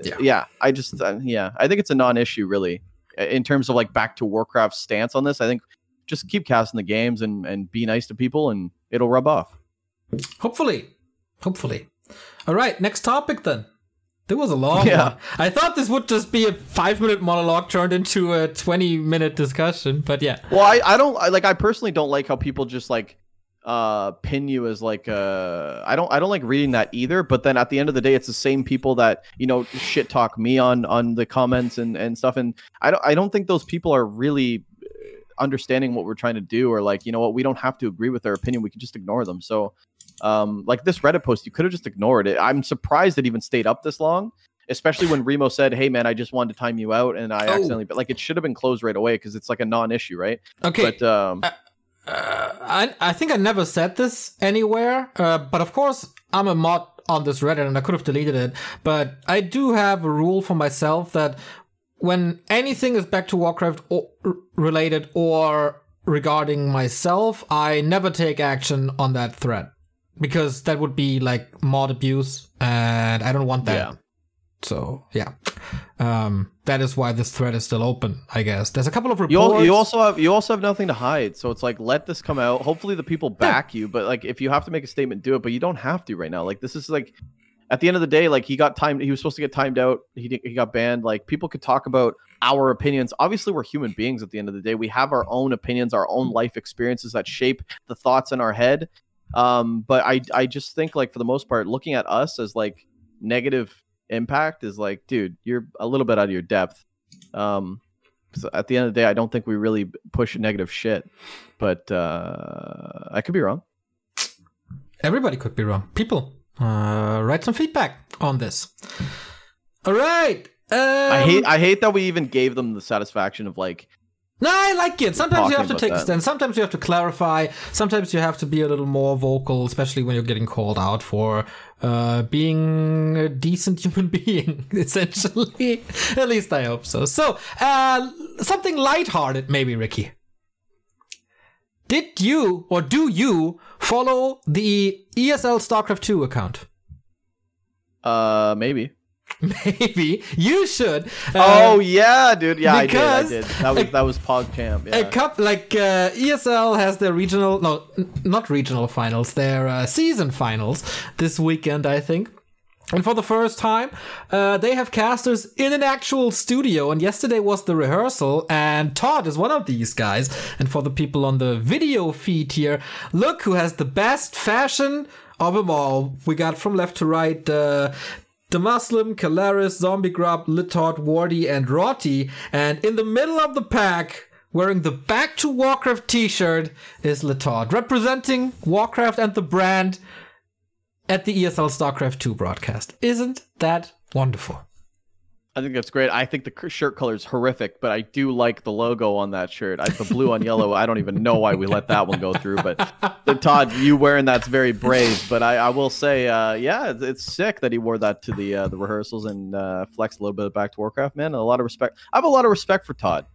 Yeah. yeah. i just uh, yeah i think it's a non-issue really in terms of like back to warcraft stance on this i think just keep casting the games and and be nice to people and it'll rub off Hopefully. Hopefully. All right, next topic then. There was a long Yeah. one. I thought this would just be a five minute monologue turned into a 20 minute discussion, but yeah. well i i don't I, like i personally don't like how people just like uh pin you as like uh i don't i don't like reading that either but then at the end of the day it's the same people that you know shit talk me on on the comments and and stuff. And i don't i don't think those people are really uh, understanding what we're trying to do or like you know what we don't have to agree with their opinion. We can just ignore them. So um like this reddit post you could have just ignored it. I'm surprised it even stayed up this long especially when remo said hey man i just wanted to time you out and i Oh. accidentally but like it should have been closed right away because it's like a non-issue right? Okay. but um Uh, I, I think I never said this anywhere, uh, but of course I'm a mod on this Reddit and I could have deleted it. But I do have a rule for myself that when anything is back to Warcraft or, r- related or regarding myself, I never take action on that thread because that would be like mod abuse and I don't want that. Yeah. So yeah, um, that is why this thread is still open. I guess there's a couple of reports. You, al- you also have you also have nothing to hide, so it's like let this come out. Hopefully, the people back you. But like, if you have to make a statement, do it. But you don't have to right now. Like, this is like, at the end of the day, like he got timed. He was supposed to get timed out. He he got banned. Like people could talk about our opinions. Obviously, we're human beings. At the end of the day, we have our own opinions, our own life experiences that shape the thoughts in our head. Um, but I I just think like for the most part, looking at us as like negative impact is like, dude, you're a little bit out of your depth. Um, so at the end of the day, I don't think we really push negative shit, but uh, I could be wrong. Everybody could be wrong. People, uh, write some feedback on this. All right. Um, I hate I hate that we even gave them the satisfaction of like, No, I like it. Sometimes you have to take a stand. Sometimes you have to clarify. Sometimes you have to be a little more vocal, especially when you're getting called out for uh, being a decent [LAUGHS] human being. [LAUGHS] Essentially, at least I hope so. So, uh, something lighthearted, maybe, Ricky. Did you or do you follow the ESL StarCraft 2 account? uh, maybe. [LAUGHS] Maybe you should. oh Uh, yeah, dude. Yeah, I did. I did. That was that was PogChamp. Yeah. A cup like uh, ESL has their regional, no, n- not regional finals, their uh, season finals this weekend, I think. And for the first time, uh, they have casters in an actual studio. And yesterday was the rehearsal, and ToD is one of these guys. And for the people on the video feed here, look who has the best fashion of them all. We got from left to right. Uh, DeMusliM, Kalaris, Zombie Grub, Litod, Wardy, and Rotty. And in the middle of the pack, wearing the Back to Warcraft t-shirt, is Litod, representing Warcraft and the brand at the ESL StarCraft 2 broadcast. Isn't that wonderful? I think that's great. I think the shirt color is horrific, but I do like the logo on that shirt. I, the blue on yellow. I don't even know why we let that one go through. But [LAUGHS] the, ToD, you wearing that's very brave. But I, I will say, uh, yeah, it's, it's, sick that he wore that to the uh, the rehearsals and uh, flexed a little bit back to Warcraft. Man, a lot of respect. I have a lot of respect for ToD.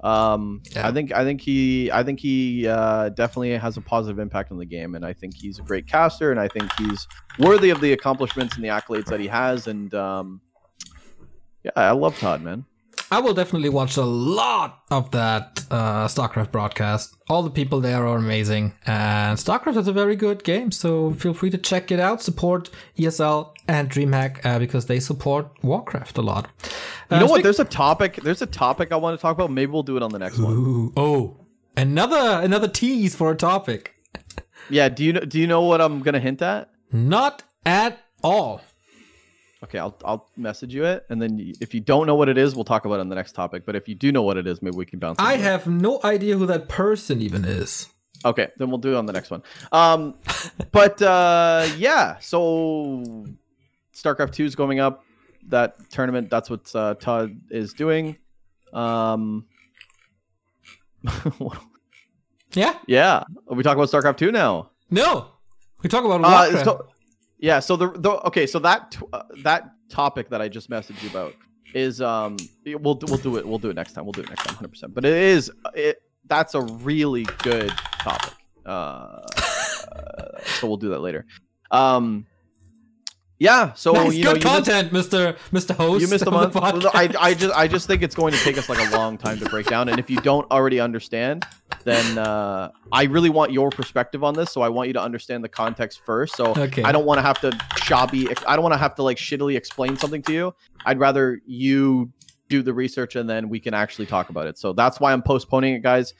Um, yeah. I think I think he I think he uh, definitely has a positive impact on the game, and I think he's a great caster, and I think he's worthy of the accomplishments and the accolades that he has, and um, yeah, I love ToD, man. I will definitely watch a lot of that uh, StarCraft broadcast. All the people there are amazing, and StarCraft is a very good game. So feel free to check it out. Support ESL and DreamHack uh, because they support Warcraft a lot. Uh, you know what? There's a topic. There's a topic I want to talk about. Maybe we'll do it on the next Ooh, one. Oh, another another tease for a topic. yeah. Do you know? do you know what I'm gonna hint at? Not at all. Okay, I'll I'll message you it, and then if you don't know what it is, we'll talk about it on the next topic. But if you do know what it is, maybe we can bounce. I have no idea who that person even is. Okay, then we'll do it on the next one. Um, [LAUGHS] but uh, yeah, so StarCraft Two is going up. That tournament. That's what uh, ToD is doing. Um, [LAUGHS] yeah, yeah. Are we talk about StarCraft Two now? No, we talk about uh, Warcraft. Uh, yeah. So the, the okay. So that uh, that topic that I just messaged you about is um we'll we'll do it we'll do it next time we'll do it next time 100. percent But it is it that's a really good topic. Uh, so we'll do that later. Um. Yeah, so nice, you good know, content, missed, Mr. Mr. Host. You missed a month. I, I just I just think it's going to take us like a long time to break down, and if you don't already understand, then uh, I really want your perspective on this. So I want you to understand the context first. So okay. I don't want to have to shabby. I don't want to have to like shittily explain something to you. I'd rather you do the research and then we can actually talk about it. So that's why I'm postponing it, guys,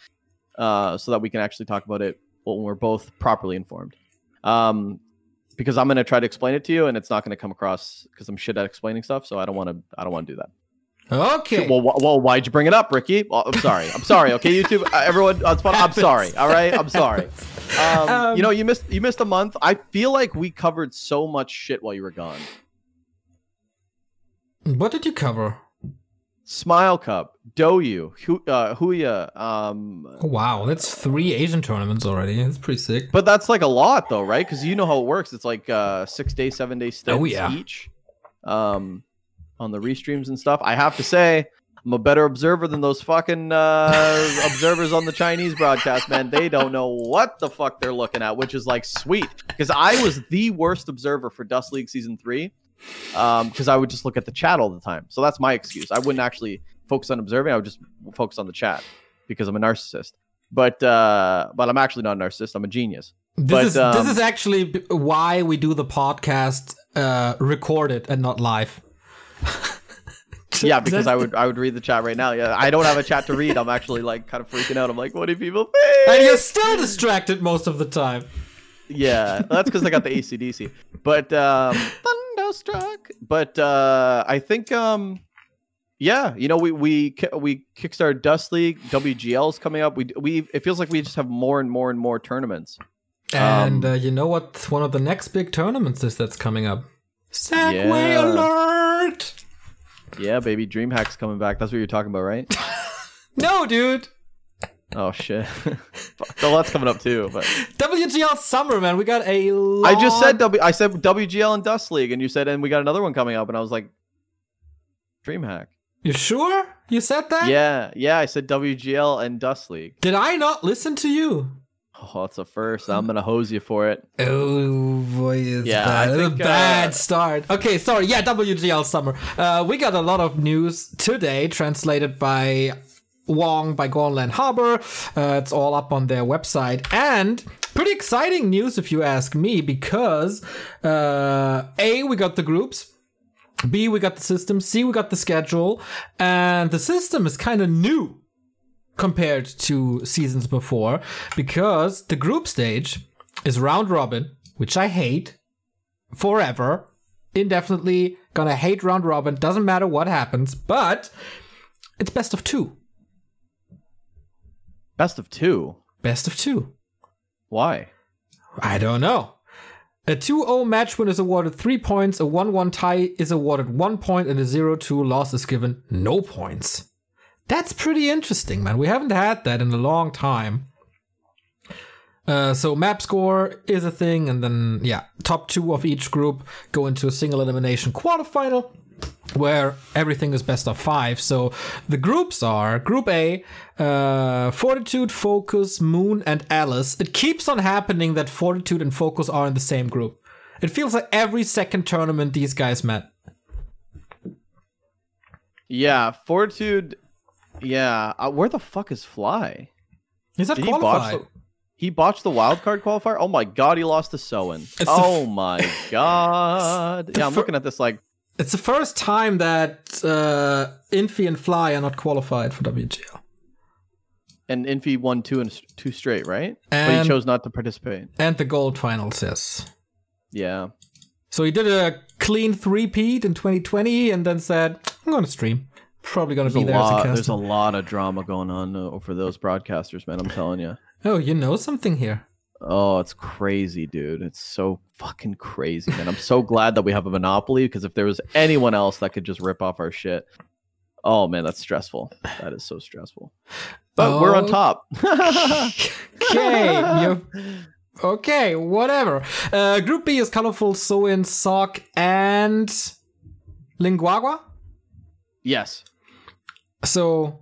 uh, so that we can actually talk about it when we're both properly informed. Um, because I'm going to try to explain it to you, and it's not going to come across because I'm shit at explaining stuff. So I don't want to. I don't want to do that. Okay. Well, well, why'd you bring it up, Ricky? Well, I'm sorry. I'm sorry. Okay, YouTube, uh, everyone on spot. I'm sorry. All right, I'm sorry. Um, [LAUGHS] um, you know, you missed you missed a month. I feel like we covered so much shit while you were gone. What did you cover? Smile Cup, Douyu, uh, Huya. Um, oh, wow, that's three Asian tournaments already. That's pretty sick. But that's like a lot, though, right? Because you know how it works. It's like uh, six day, seven day stints oh, yeah. each um, on the restreams and stuff. I have to say, I'm a better observer than those fucking uh, [LAUGHS] observers on the Chinese broadcast, man. They don't know what the fuck they're looking at, which is like sweet. Because I was the worst observer for Dust League season three because um, I would just look at the chat all the time. So that's my excuse. I wouldn't actually focus on observing. I would just focus on the chat because I'm a narcissist. But uh, but I'm actually not a narcissist. I'm a genius. This but, is um, this is actually why we do the podcast uh, recorded and not live. [LAUGHS] yeah, because I would I would read the chat right now. Yeah, I don't have a chat to read. I'm actually like kind of freaking out. I'm like, what do people think? And you're still distracted most of the time. Yeah, that's because I got the ACDC. But um, [LAUGHS] Thunderstruck. But uh, I think um, yeah, you know, we we we kickstart Dust League. WGL is coming up. We we it feels like we just have more and more and more tournaments. And um, uh, you know what? One of the next big tournaments is that's coming up. Segue yeah. alert! Yeah, baby, DreamHack's coming back. That's what you're talking about, right? [LAUGHS] no, dude. Oh shit! [LAUGHS] the lot's coming up too. But WGL Summer, man, we got a. Lot... I just said W. I said WGL and Dust League, and you said, and we got another one coming up, and I was like, DreamHack. You sure? You said that? Yeah, yeah. I said WGL and Dust League. Did I not listen to you? Oh, that's a first. I'm gonna hose you for it. Oh boy, is yeah, that a bad uh, start. Okay, sorry. Yeah, WGL Summer. Uh, we got a lot of news today, translated by Wong by Gauntlet Harbor. Uh, it's all up on their website. And pretty exciting news, if you ask me, because uh, A, we got the groups. B, we got the system. C, we got the schedule. And the system is kind of new compared to seasons before because the group stage is round robin, which I hate forever indefinitely. Gonna hate round robin. Doesn't matter what happens, but it's best of two. Best of two. Best of two. Why? I don't know. A 2 0 match win is awarded 3 points, a 1 1 tie is awarded 1 point, and a 0 2 loss is given no points. That's pretty interesting, man. We haven't had that in a long time. Uh, so map score is a thing, and then yeah, top two of each group go into a single elimination quarterfinal, where everything is best of five. So the groups are Group A, uh, Fortitude, Focus, Moon, and Alice. It keeps on happening that Fortitude and Focus are in the same group. It feels like every second tournament these guys met. Yeah, Fortitude. Yeah, uh, where the fuck is Fly? He's not Did he botch qualified. the, he botched the wild card qualifier? Oh my god, he lost to the Oh my [LAUGHS] god. Yeah, I'm looking at this like It's the first time that uh, Infi and Fly are not qualified for WGL. and Infi won two and two straight, right? but he chose not to participate. And the gold finals, yes. Yeah. So he did a clean three-peat in 2020 and then said, I'm going to stream. Probably going to be there lot. as a cast. There's a lot of drama going on uh, for those broadcasters, man. I'm telling you. Oh, you know something here. Oh, it's crazy, dude. It's so fucking crazy, man. I'm so glad that we have a monopoly because if there was anyone else that could just rip off our shit, oh man, that's stressful. That is so stressful. But we're on Oh. top. Okay, [LAUGHS] you okay, whatever. Uh, group B is colorful, so in Sock and Linguagua. yes. So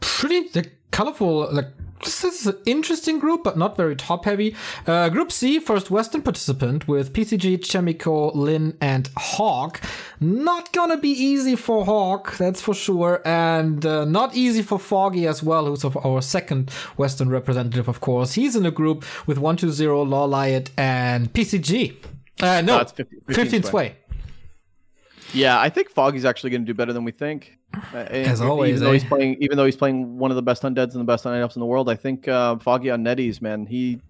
pretty the colorful like this is an interesting group, but not very top heavy. Uh, group C, first Western participant with PCG, Chemico, Lyn, and Hawk. Not gonna be easy for Hawk, that's for sure, and uh, not easy for Foggy as well, who's of our second Western representative, of course. He's in a group with 120, Lawliet, and PCG. Uh, no, No, it's 50 15 15 sway. sway. Yeah, I think Foggy's actually going to do better than we think. Uh, [SIGHS] As even always, though eh? he's playing, even though he's playing one of the best undeads and the best undeads in the world, I think uh, Foggy on NetEase, man, he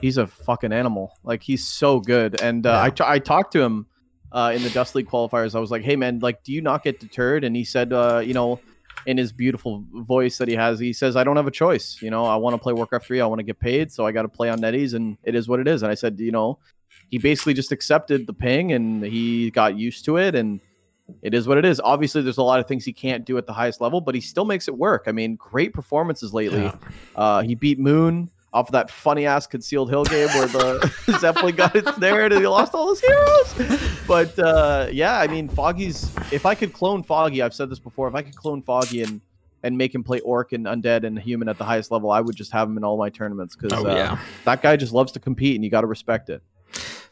he's a fucking animal. Like he's so good. And uh, Yeah. I t- I talked to him uh, in the Dust League qualifiers. I was like, hey man, like, do you not get deterred? And he said, uh, you know, in his beautiful voice that he has, he says, I don't have a choice. You know, I want to play Warcraft three. I want to get paid, so I got to play on NetEase, and it is what it is. And I said, you know, he basically just accepted the ping and he got used to it and it is what it is. Obviously, there's a lot of things he can't do at the highest level, but he still makes it work. I mean, great performances lately. Yeah. Uh, he beat Moon off of that funny ass concealed hill game where the [LAUGHS] [LAUGHS] Zeppelin got it snared and he lost all his heroes. But uh, yeah, I mean, Foggy's. If I could clone Foggy, I've said this before. If I could clone Foggy and and make him play orc and undead and human at the highest level, I would just have him in all my tournaments because Oh, uh, yeah. that guy just loves to compete, and you got to respect it.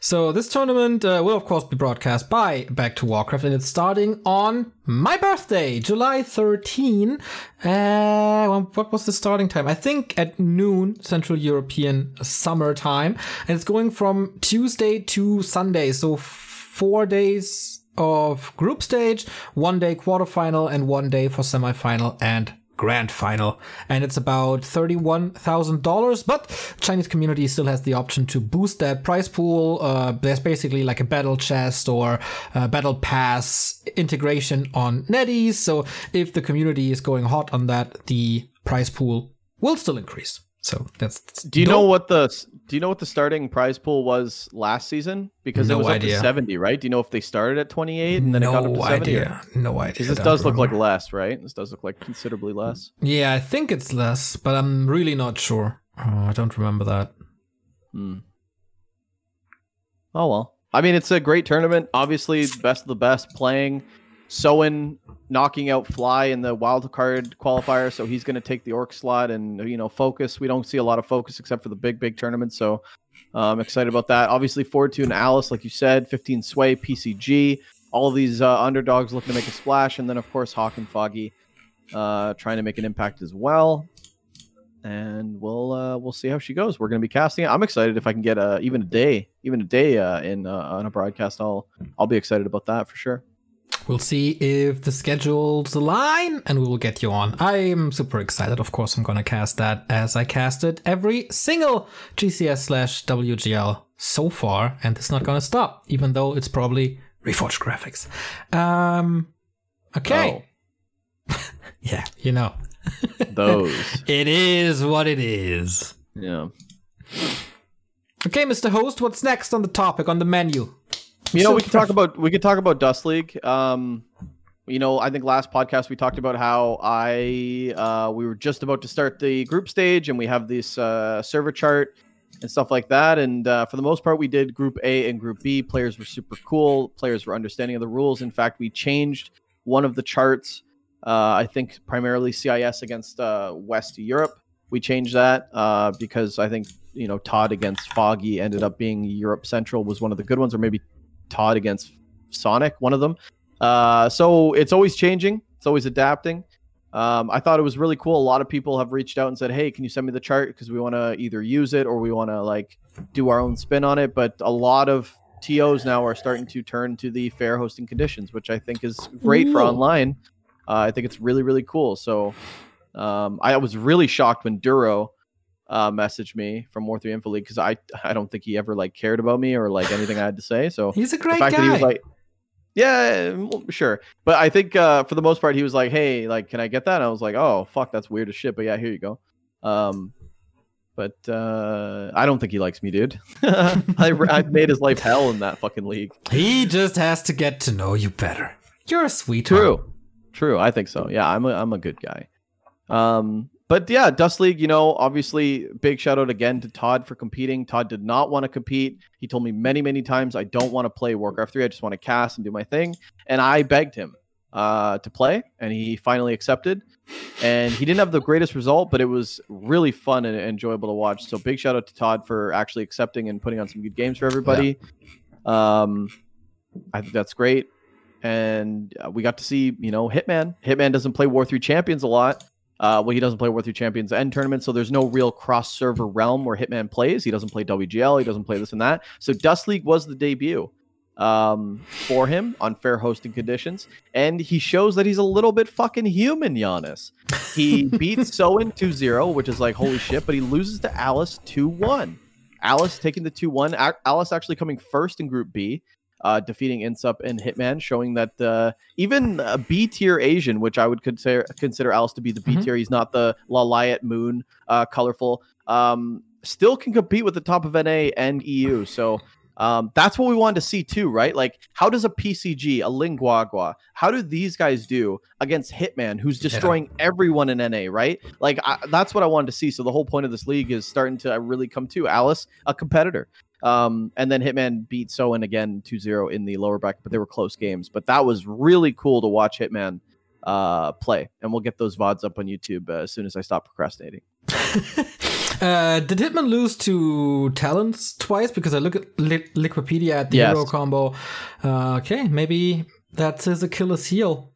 So this tournament uh, will of course be broadcast by Back to Warcraft, and it's starting on my birthday, July 13. Uh, what was the starting time? I think at noon Central European summer time, and it's going from Tuesday to Sunday, so four days of group stage, one day quarterfinal, and one day for semifinal and grand final and it's about $31,000 but Chinese community still has the option to boost that prize pool. Uh, there's basically like a battle chest or a battle pass integration on NetEase so if the community is going hot on that the prize pool will still increase. So that's Do you know what the Do you know what the starting prize pool was last season? Because No it was up idea. to seventy, right? Do you know if they started at twenty eight and then it got up to seventy? idea no idea Because this does look like less, right? This does look like considerably less. yeah I think it's less but I'm really not sure oh, I don't remember that Hmm. Oh well. I mean, it's a great tournament. Obviously, best of the best playing. Soin knocking out Fly in the wild card qualifier, so he's going to take the orc slot and you know focus. We don't see a lot of focus except for the big big tournaments, so uh, I'm excited about that. Obviously, Fortune Alice, like you said, 15 Sway, PCG, all these uh, underdogs looking to make a splash, and then of course Hawk and Foggy uh, trying to make an impact as well. And we'll uh, we'll see how she goes. We're going to be casting it. I'm excited if I can get a even a day, even a day uh, in uh, on a broadcast. I'll I'll be excited about that for sure. We'll see if the schedules align and we will get you on. I'm super excited. Of course, I'm going to cast that as I casted every single GCS slash WGL so far, and it's not going to stop, even though it's probably Reforged graphics. Um, okay. [LAUGHS] yeah, you know. Oh, [LAUGHS] those. It is what it is. Yeah. Okay, Mr. Host, what's next on the topic on the menu? You know, So we could fresh. talk about we could talk about Dust League. Um, you know, I think last podcast we talked about how I uh, we were just about to start the group stage, and we have this uh, server chart and stuff like that. And uh, for the most part, we did Group A and Group B. Players were super cool. Players were understanding of the rules. In fact, we changed one of the charts. Uh, I think primarily CIS against uh, West Europe. We changed that uh, because I think you know ToD against Foggy ended up being Europe Central was one of the good ones, or maybe ToD against Sonic, one of them. Uh, so it's always changing. It's always adapting. Um, I thought it was really cool. A lot of people have reached out and said, "Hey, can you send me the chart because we want to either use it or we want to like do our own spin on it." But a lot of TOs now are starting to turn to the fair hosting conditions, which I think is great for online. Uh, I think it's really really cool. So um, I was really shocked when Duro uh, messaged me from War Three Info League because I I don't think he ever like cared about me or like anything I had to say. So He's a the great fact guy. that he was like yeah well, sure. But i think uh for the most part he was like hey like can i get that? And i was like oh fuck that's weird as shit but yeah here you go. Um but uh i don't think he likes me dude. [LAUGHS] I, I made his life hell in that fucking league. He just has to get to know you better. You're a sweetheart. true. True. I think so. Yeah i'm a, I'm a good guy. Um but yeah dust league you know obviously big shout out again to ToD for competing. Todd did not want to compete. He told me many many times i don't want to play warcraft 3 i just want to cast and do my thing. And i begged him uh, to play and he finally accepted. And he didn't have the greatest result but it was really fun and enjoyable to watch. So big shout out to ToD for actually accepting and putting on some good games for everybody. Um i think that's great. And uh, we got to see you know hitman. Hitman doesn't play war 3 champions a lot uh, well, he doesn't play War 3 Champions End tournament, so there's no real cross server realm where Hitman plays. He doesn't play WGL, he doesn't play this and that. So Dust League was the debut um, for him on fair hosting conditions, and he shows that he's a little bit fucking human, Jannes. He [LAUGHS] beats Soin 2 0, which is like, holy shit, but he loses to Alice 2 1. Alice taking the 2 1. Alice actually coming first in Group B uh, defeating Insup and Hitman, showing that uh, even a B tier Asian, which I would consider consider Alice to be the B tier, he's not the Lawliet Moon, uh, colorful, um, still can compete with the top of NA and EU. So um, that's what we wanted to see too, right? Like, how does a PCG, a Linguagua, how do these guys do against Hitman, who's Yeah. destroying everyone in NA, right? Like, I, that's what I wanted to see. So the whole point of this league is starting to really come to Alice, a competitor. Um, and then Hitman beat Soin again 2-0 in the lower bracket, but they were close games. But that was really cool to watch Hitman uh, play. And we'll get those VODs up on YouTube uh, as soon as I stop procrastinating. [LAUGHS] uh, did Hitman lose to Talents twice? Because I look at Li- Liquipedia at the Yes. hero combo. Uh, okay, maybe that's his Achilles heel.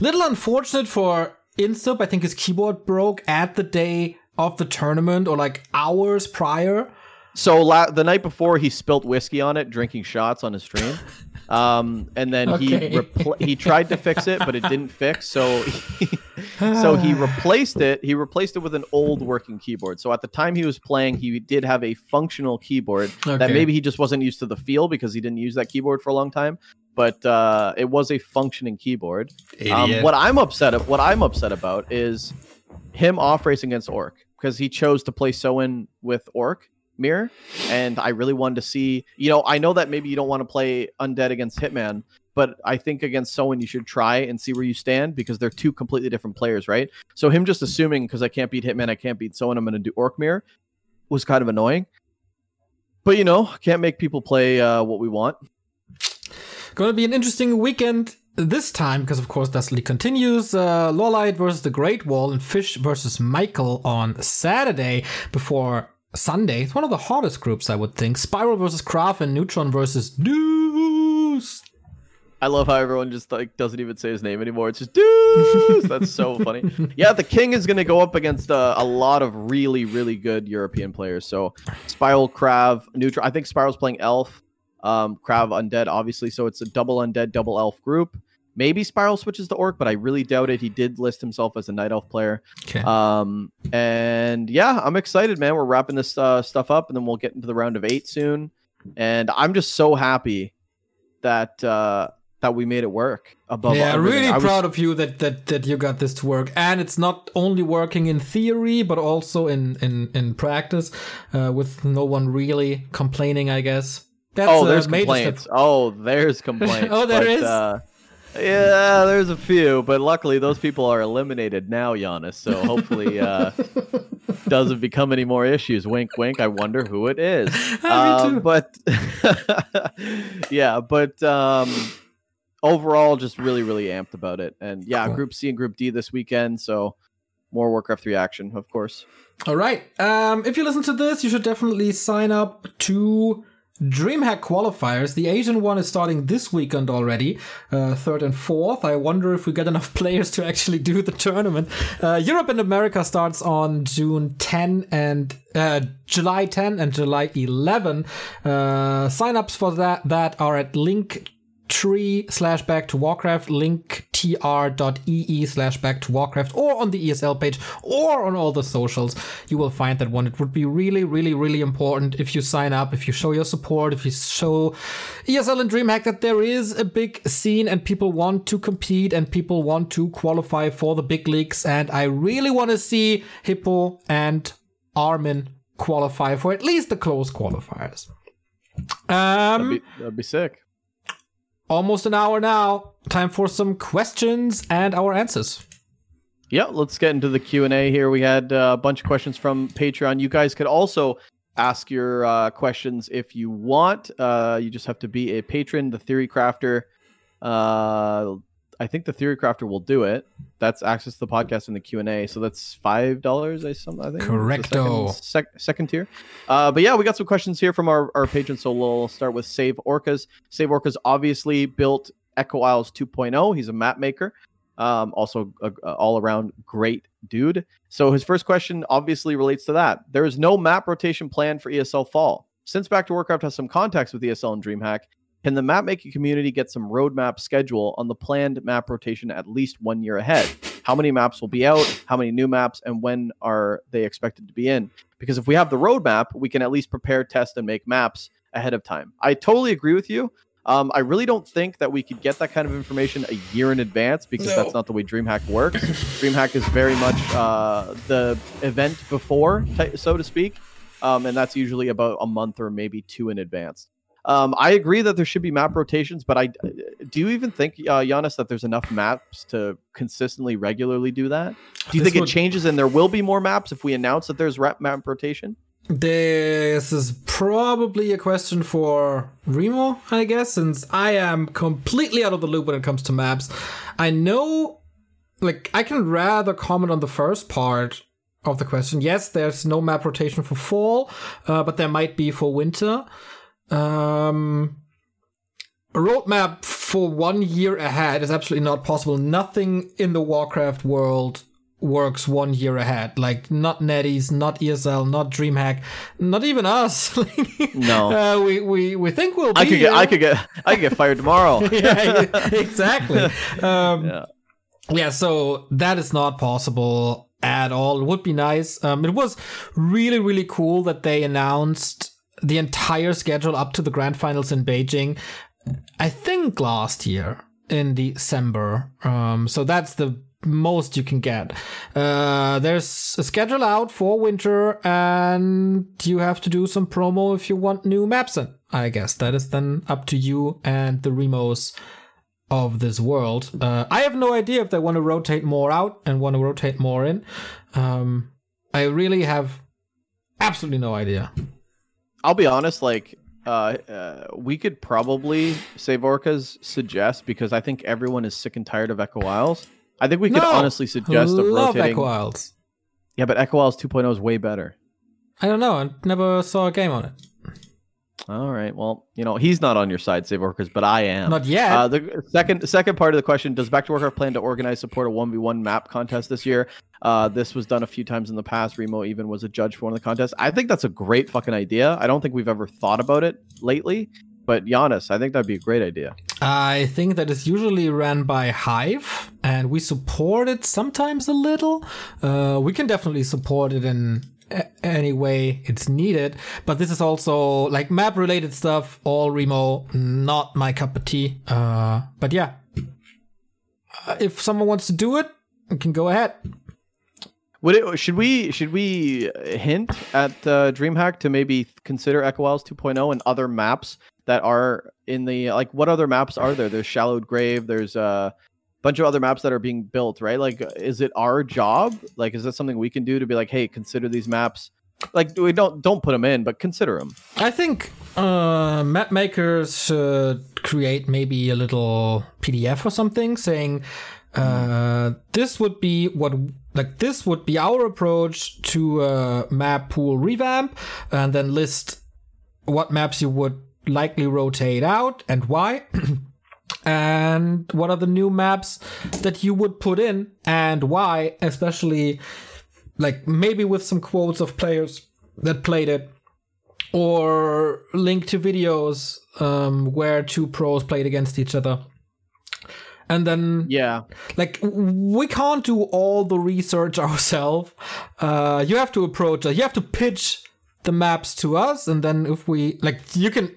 Little unfortunate for Insup. I think his keyboard broke at the day of the tournament or like hours prior. So la- the night before, he spilt whiskey on it, drinking shots on his stream. [LAUGHS] Um, and then Okay. he repl- he tried to fix it, but it didn't fix. So he, so he [SIGHS] replaced it. He replaced it with an old working keyboard. So at the time he was playing, he did have a functional keyboard that maybe he just wasn't used to the feel because he didn't use that keyboard for a long time. But uh, it was a functioning keyboard. Um, what I'm upset of, what I'm upset about is him off racing against Orc because he chose to play Soin with Orc mirror, and I really wanted to see. You know, I know that maybe you don't want to play Undead against Hitman, but I think against Soin you should try and see where you stand because they're two completely different players, right? So him just assuming because I can't beat Hitman, I can't beat Soin, I'm going to do Orc mirror was kind of annoying. But you know, can't make people play uh, what we want. Going to be an interesting weekend this time because, of course, Dust League continues. Uh, Lawliet versus the Great Wall and Fish versus Michael on Saturday before Sunday. It's one of the hottest groups, I would think. Spiral versus Kraft and Neutron versus Deuce. I love how everyone just like doesn't even say his name anymore. It's just Deuce. That's so [LAUGHS] funny. Yeah, the king is going to go up against uh, a lot of really, really good European players. So Spiral, Krav, Neutron. I think Spiral's playing Elf, um, Krav, Undead, obviously. So it's a double Undead, double Elf group. Maybe Spiral switches to Orc, but I really doubt it. He did list himself as a Night Elf player. Okay. Um, and yeah, I'm excited, man. We're wrapping this uh, stuff up, and then we'll get into the round of eight soon. And I'm just so happy that uh, that we made it work. Above yeah, everything. really was- proud of you that, that that you got this to work, and it's not only working in theory but also in in in practice, uh, with no one really complaining. I guess. That's Oh, there's complaints. Oh, there's complaints. [LAUGHS] Oh, there but, is? Uh, yeah, there's a few, but luckily those people are eliminated now, Jannes. So hopefully, uh, [LAUGHS] doesn't become any more issues. Wink, wink. I wonder who it is. [LAUGHS] Me too. but [LAUGHS] yeah, but um, overall, just really, really amped about it. And yeah, Cool. Group C and Group D this weekend. So more Warcraft 3 action, of course. All right. Um, if you listen to this, you should definitely sign up to DreamHack qualifiers. The Asian one is starting this weekend already, uh, third and fourth. I wonder if we get enough [LAUGHS] players to actually do the tournament. Uh, Europe and America starts on June 10 and uh, July 10 and July 11. Uh, signups for that that are at link tree slash back to warcraft link tr.ee slash back to warcraft or on the esl page or on all the socials. You will find that one. It would be really really really important if you sign up if you show your support if you show esl and dreamhack that there is a big scene and people want to compete and people want to qualify for the big leagues. And i really want to see hippo and armin qualify for at least the close qualifiers. Um That'd be, that'd be sick. Almost an hour now. Time for some questions and our answers. Yeah, let's get into the Q and A here. We had a bunch of questions from Patreon. You guys could also ask your uh, questions if you want. Uh, you just have to be a patron. The Theory Crafter, uh, I think the Theory Crafter will do it. That's access to the podcast and the Q and A. So that's five dollars. I some I think. Correcto. Second, sec- second tier. Uh, but yeah, we got some questions here from our our patrons. So we'll start with Save Orcas. Save Orcas obviously built Echo Isles 2.0. He's a map maker. Um, also, a, a all-around great dude. So his first question obviously relates to that. There is no map rotation plan for ESL Fall. Since Back to Warcraft has some contacts with ESL and DreamHack, can the map making community get some roadmap schedule on the planned map rotation at least one year ahead? How many maps will be out? How many new maps? And when are they expected to be in? Because if we have the roadmap, we can at least prepare, test, and make maps ahead of time. I totally agree with you. Um, I really don't think that we could get that kind of information a year in advance because No. that's not the way DreamHack works. DreamHack is very much uh, the event before, so to speak, um, and that's usually about a month or maybe two in advance. Um, I agree that there should be map rotations, but I do you even think, uh, Jannes, that there's enough maps to consistently, regularly do that? Do you This think would- it changes and there will be more maps if we announce that there's map rotation? This is probably a question for Remo, I guess, since I am completely out of the loop when it comes to maps. I know, like, I can rather comment on the first part of the question. Yes, there's no map rotation for fall, uh, but there might be for winter. Um, a roadmap for one year ahead is absolutely not possible. Nothing in the Warcraft world works one year ahead. Like not NetEase, not ESL, not DreamHack, not even us. [LAUGHS] No. uh, we we we think we'll. Be I could get, I could get, I could get fired tomorrow. [LAUGHS] yeah, exactly. Um, Yeah. yeah, so that is not possible at all. It would be nice. Um, it was really, really cool that they announced the entire schedule up to the grand finals in Beijing. I think last year in December. Um, so that's the most you can get. Uh, there's a schedule out for winter, and you have to do some promo if you want new maps in. I guess that is then up to you and the Remos of this world. Uh, I have no idea if they want to rotate more out and want to rotate more in. Um, I really have absolutely no idea. I'll be honest, like uh, uh, we could probably save orcas suggest because I think everyone is sick and tired of Echo Isles. I think we could No! honestly suggest of Love rotating. Echo Isles. Yeah, but Echo Isles 2.0 is way better. I don't know. I never saw a game on it. All right. Well, you know he's not on your side, Save Orcas, but I am. Not yet. Uh, the second second part of the question: Does Back to Warcraft plan to organize support a one v one map contest this year? Uh, this was done a few times in the past. Remo even was a judge for one of the contests. I think that's a great fucking idea. I don't think we've ever thought about it lately, but Jannes, I think that'd be a great idea. I think that is usually ran by Hive, and we support it sometimes a little. Uh, we can definitely support it in any way it's needed. But this is also like map related stuff, all Remo, not my cup of tea. Uh, but yeah, Uh, if someone wants to do it, can go ahead. Would it? Should we? Should we hint at uh, DreamHack to maybe consider Echo Isles 2.0 and other maps that are in the like? What other maps are there? There's Shallowed Grave. There's a bunch of other maps that are being built. Right? Like, is it our job? Like, is that something we can do to be like, hey, consider these maps? Like, we don't don't put them in, but consider them. I think uh, map makers should create maybe a little PDF or something saying uh, this would be what like this would be our approach to a map pool revamp, and then list what maps you would likely rotate out and why. [CLEARS THROAT] And what are the new maps that you would put in and why, especially like maybe with some quotes of players that played it or link to videos um, where two pros played against each other. And then, Yeah. like, we can't do all the research [LAUGHS] ourselves. Uh, you have to approach us. You have to pitch the maps to us, and then if we like, you can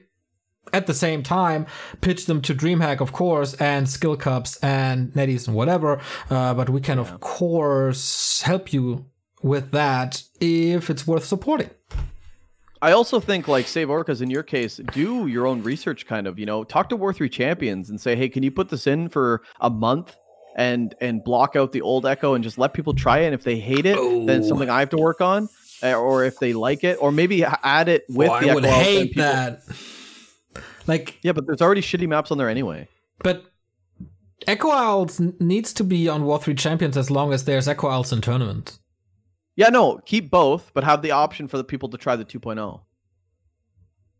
at the same time pitch them to DreamHack, of course, and Skill Cups and NetEase and whatever. Uh, but we can, of course, help you with that if it's worth supporting. I also think like Save Orcas in your case, do your own research kind of, you know, talk to War 3 champions and say, "Hey, can you put this in for a month and and block out the old echo and just let people try it and if they hate it, then Oh. something I have to work on." uh, Or if they like it, or maybe add it with Oh, the I would Echo then hate people- that. Like, Yeah, but there's already shitty maps on there anyway. but Echo Isles needs to be on War 3 Champions as long as there's Echo Isles in tournament. Yeah, no, keep both, but have the option for the people to try the 2.0.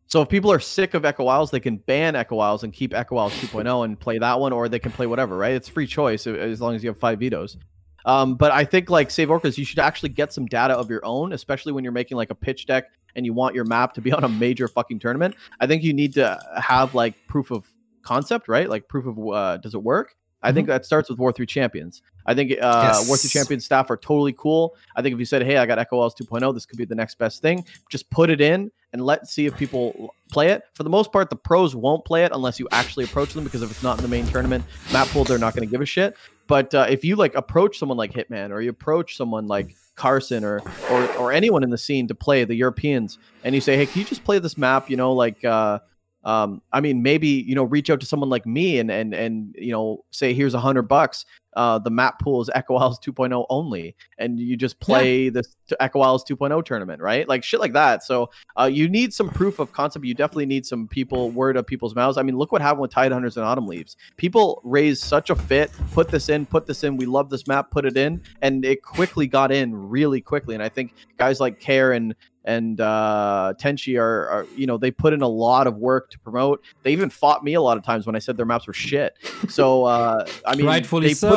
So if people are sick of Echo Isles, they can ban Echo Isles and keep Echo Isles 2.0 and play that one, or they can play whatever, right? It's free choice as long as you have five vetoes. Um, but I think like Save Orcas, you should actually get some data of your own, especially when you're making like a pitch deck and you want your map to be [LAUGHS] on a major fucking tournament. I think you need to have like proof of concept, right? Like proof of uh, does it work? I think that starts with War 3 Champions. I think uh, War 3 Champions staff are totally cool. I think if you said, hey, I got Echo Isles 2.0, this could be the next best thing, just put it in and let's see if people play it. For the most part, the pros won't play it unless you actually approach them because if it's not in the main tournament map pool, they're not going to give a shit. But uh, if you like approach someone like Hitman or you approach someone like Carson or, or or anyone in the scene to play the Europeans, and you say, hey, can you just play this map? You know, like. Uh, um, I mean, maybe you know, reach out to someone like me and and and you know, say here's a hundred bucks. Uh, the map pool is Echo Isles 2.0 only, and you just play this Echo Isles 2.0 tournament, right? Like shit like that. So uh, you need some proof of concept. You definitely need some people word of people's mouths. I mean, look what happened with Tide Hunters and Autumn Leaves. People raised such a fit. Put this in. Put this in. We love this map. Put it in, and it quickly got in really quickly. And I think guys like Care and and uh, Tenchi are, are, you know, they put in a lot of work to promote. They even fought me a lot of times when I said their maps were shit. So uh, I mean, [LAUGHS] Rightfully they so.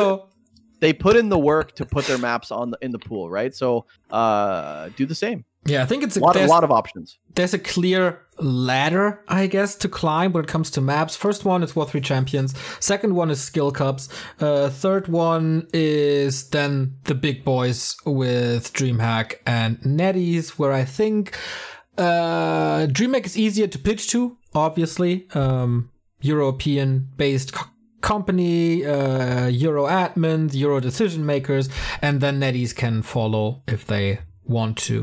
They put in the work to put their maps on the, in the pool, right? So uh, do the same. yeah, I think it's A lot, a lot of options. there's a clear ladder, I guess, to climb when it comes to maps. First one is War 3 Champions. Second one is Skill Cups. Uh, third one is then the big boys with DreamHack and NetEase, where I think uh, DreamHack is easier to pitch to, obviously. Um, European based co- company, uh, Euro admins, Euro decision makers, and then NetEase can follow if they want to.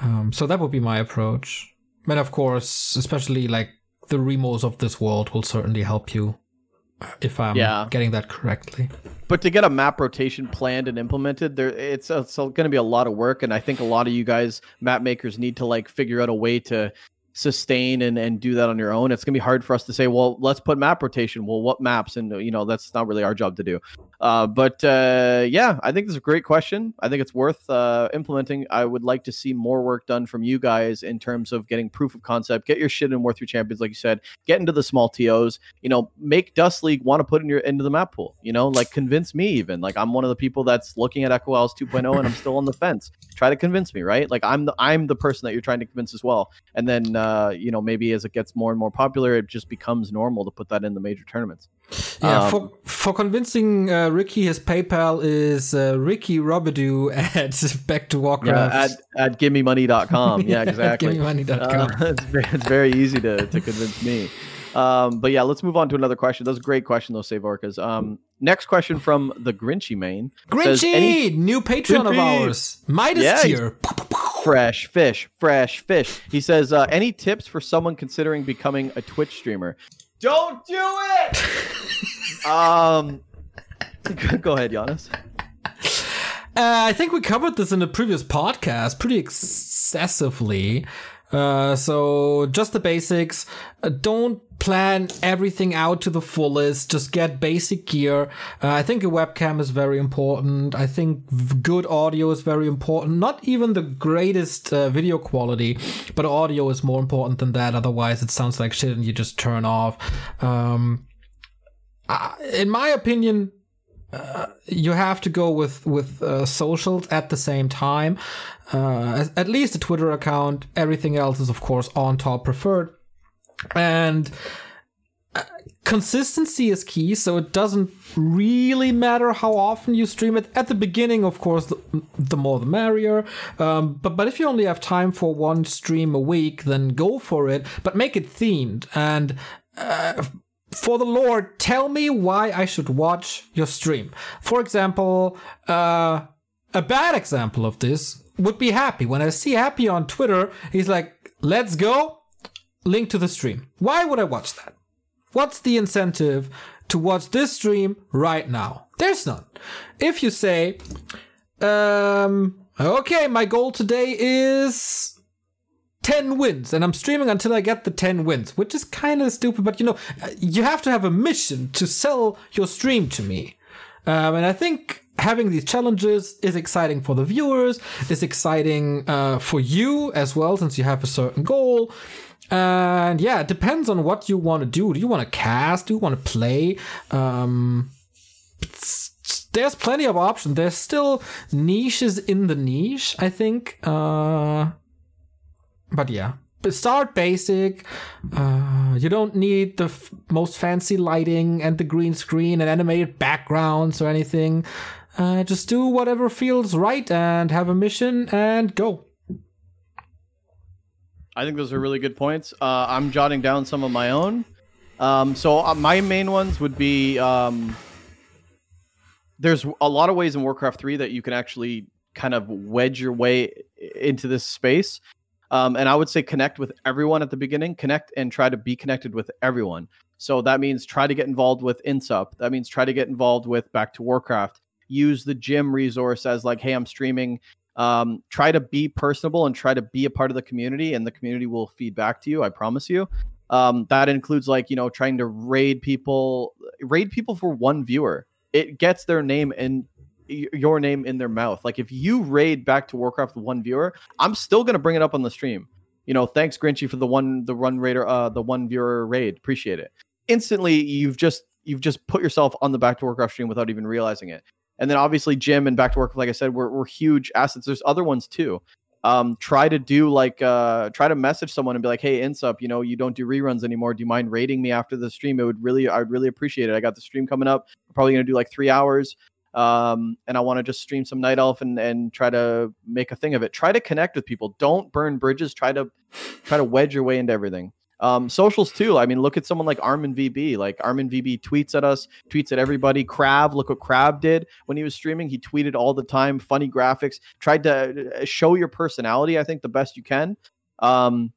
Um, so that would be my approach. And of course, especially like the remos of this world will certainly help you if I'm Yeah. getting that correctly. But to get a map rotation planned and implemented, there it's, it's going to be a lot of work, and I think a lot of you guys map makers need to like figure out a way to sustain and, and do that on your own. It's going to be hard for us to say, well, let's put map rotation. Well, what maps? And you know, that's not really our job to do. Uh, but uh, yeah, I think this is a great question. I think it's worth uh, implementing. I would like to see more work done from you guys in terms of getting proof of concept. Get your shit in War Three Champions, like you said. Get into the small tos. You know, make DuSt League want to put in your into the map pool. You know, like convince me even. Like I'm one of the people that's looking at Echo Isles 2.0 and I'm still on the fence. Try to convince me, right? Like I'm the I'm the person that you're trying to convince as well. And then uh, uh, you know, maybe as it gets more and more popular, it just becomes normal to put that in the major tournaments. Yeah, um, for for convincing uh, Ricky, his PayPal is uh, Ricky Robidoux [LAUGHS] at Back to Warcraft. Yeah, at, at givememoney.com. [LAUGHS] Yeah, exactly. givememoney.com. Uh, [LAUGHS] it's, very, it's very easy to, to convince me. Um, but yeah, let's move on to another question. That's a great question, though, Save Orcas. Um, next question from the Grinchy main. Grinchy, any... new patron Grinchy. of ours. Midas yeah, tier. Fresh fish, fresh fish. He says, uh, any tips for someone considering becoming a Twitch streamer? Don't do it. [LAUGHS] um, [LAUGHS] go ahead, Jannes. Uh, I think we covered this in a previous podcast pretty excessively. Uh, so just the basics. Uh, don't plan everything out to the fullest. Just get basic gear. Uh, I think a webcam is very important. I think good audio is very important. Not even the greatest uh, video quality, but audio is more important than that. Otherwise, it sounds like shit and you just turn off. Um, in my opinion, you have to go with with uh, socials at the same time. Uh, at least a Twitter account. Everything else is, of course, on top preferred. And uh, consistency is key, so it doesn't really matter how often you stream it. At the beginning, of course, the, the more the merrier. Um, but but if you only have time for one stream a week, then go for it. But make it themed and. Uh, for the Lord, tell me why I should watch your stream. For example, uh, a bad example of this would be Happy. When I see Happy on Twitter, he's like, let's go, link to the stream. Why would I watch that? What's the incentive to watch this stream right now? There's none. If you say, um, okay, my goal today is 10 wins and I'm streaming until I get the 10 wins, which is kind of stupid, but you know, you have to have a mission to sell your stream to me. Um, and I think having these challenges is exciting for the viewers, is exciting uh, for you as well, since you have a certain goal. And yeah, it depends on what you want to do. Do you want to cast? Do you want to play? Um, there's plenty of options. There's still niches in the niche, I think. Uh, but yeah, start basic. Uh, you don't need the f- most fancy lighting and the green screen and animated backgrounds or anything. Uh, just do whatever feels right and have a mission and go. I think those are really good points. Uh, I'm jotting down some of my own. Um, so uh, my main ones would be um, there's a lot of ways in Warcraft 3 that you can actually kind of wedge your way into this space. Um, and I would say connect with everyone at the beginning, connect and try to be connected with everyone. So that means try to get involved with INSUP. That means try to get involved with Back to Warcraft. Use the gym resource as like, hey, I'm streaming. Um, try to be personable and try to be a part of the community, and the community will feed back to you. I promise you. Um, that includes like you know trying to raid people, raid people for one viewer. It gets their name in your name in their mouth. Like if you raid back to Warcraft one viewer, I'm still gonna bring it up on the stream. You know, thanks Grinchy for the one the run raider uh the one viewer raid. Appreciate it. Instantly, you've just you've just put yourself on the back to Warcraft stream without even realizing it. And then obviously Jim and Back to Warcraft, like I said, we're, we're huge assets. There's other ones too. Um, try to do like uh try to message someone and be like, hey, Insup, you know, you don't do reruns anymore. Do you mind rating me after the stream? It would really I would really appreciate it. I got the stream coming up. I'm probably gonna do like three hours um, and I want to just stream some Night Elf and and try to make a thing of it. Try to connect with people. Don't burn bridges. Try to try to wedge your way into everything. Um, socials too. I mean, look at someone like Armin VB. Like Armin VB tweets at us, tweets at everybody. Crab, look what Crab did when he was streaming. He tweeted all the time, funny graphics. Tried to uh, show your personality. I think the best you can. Um,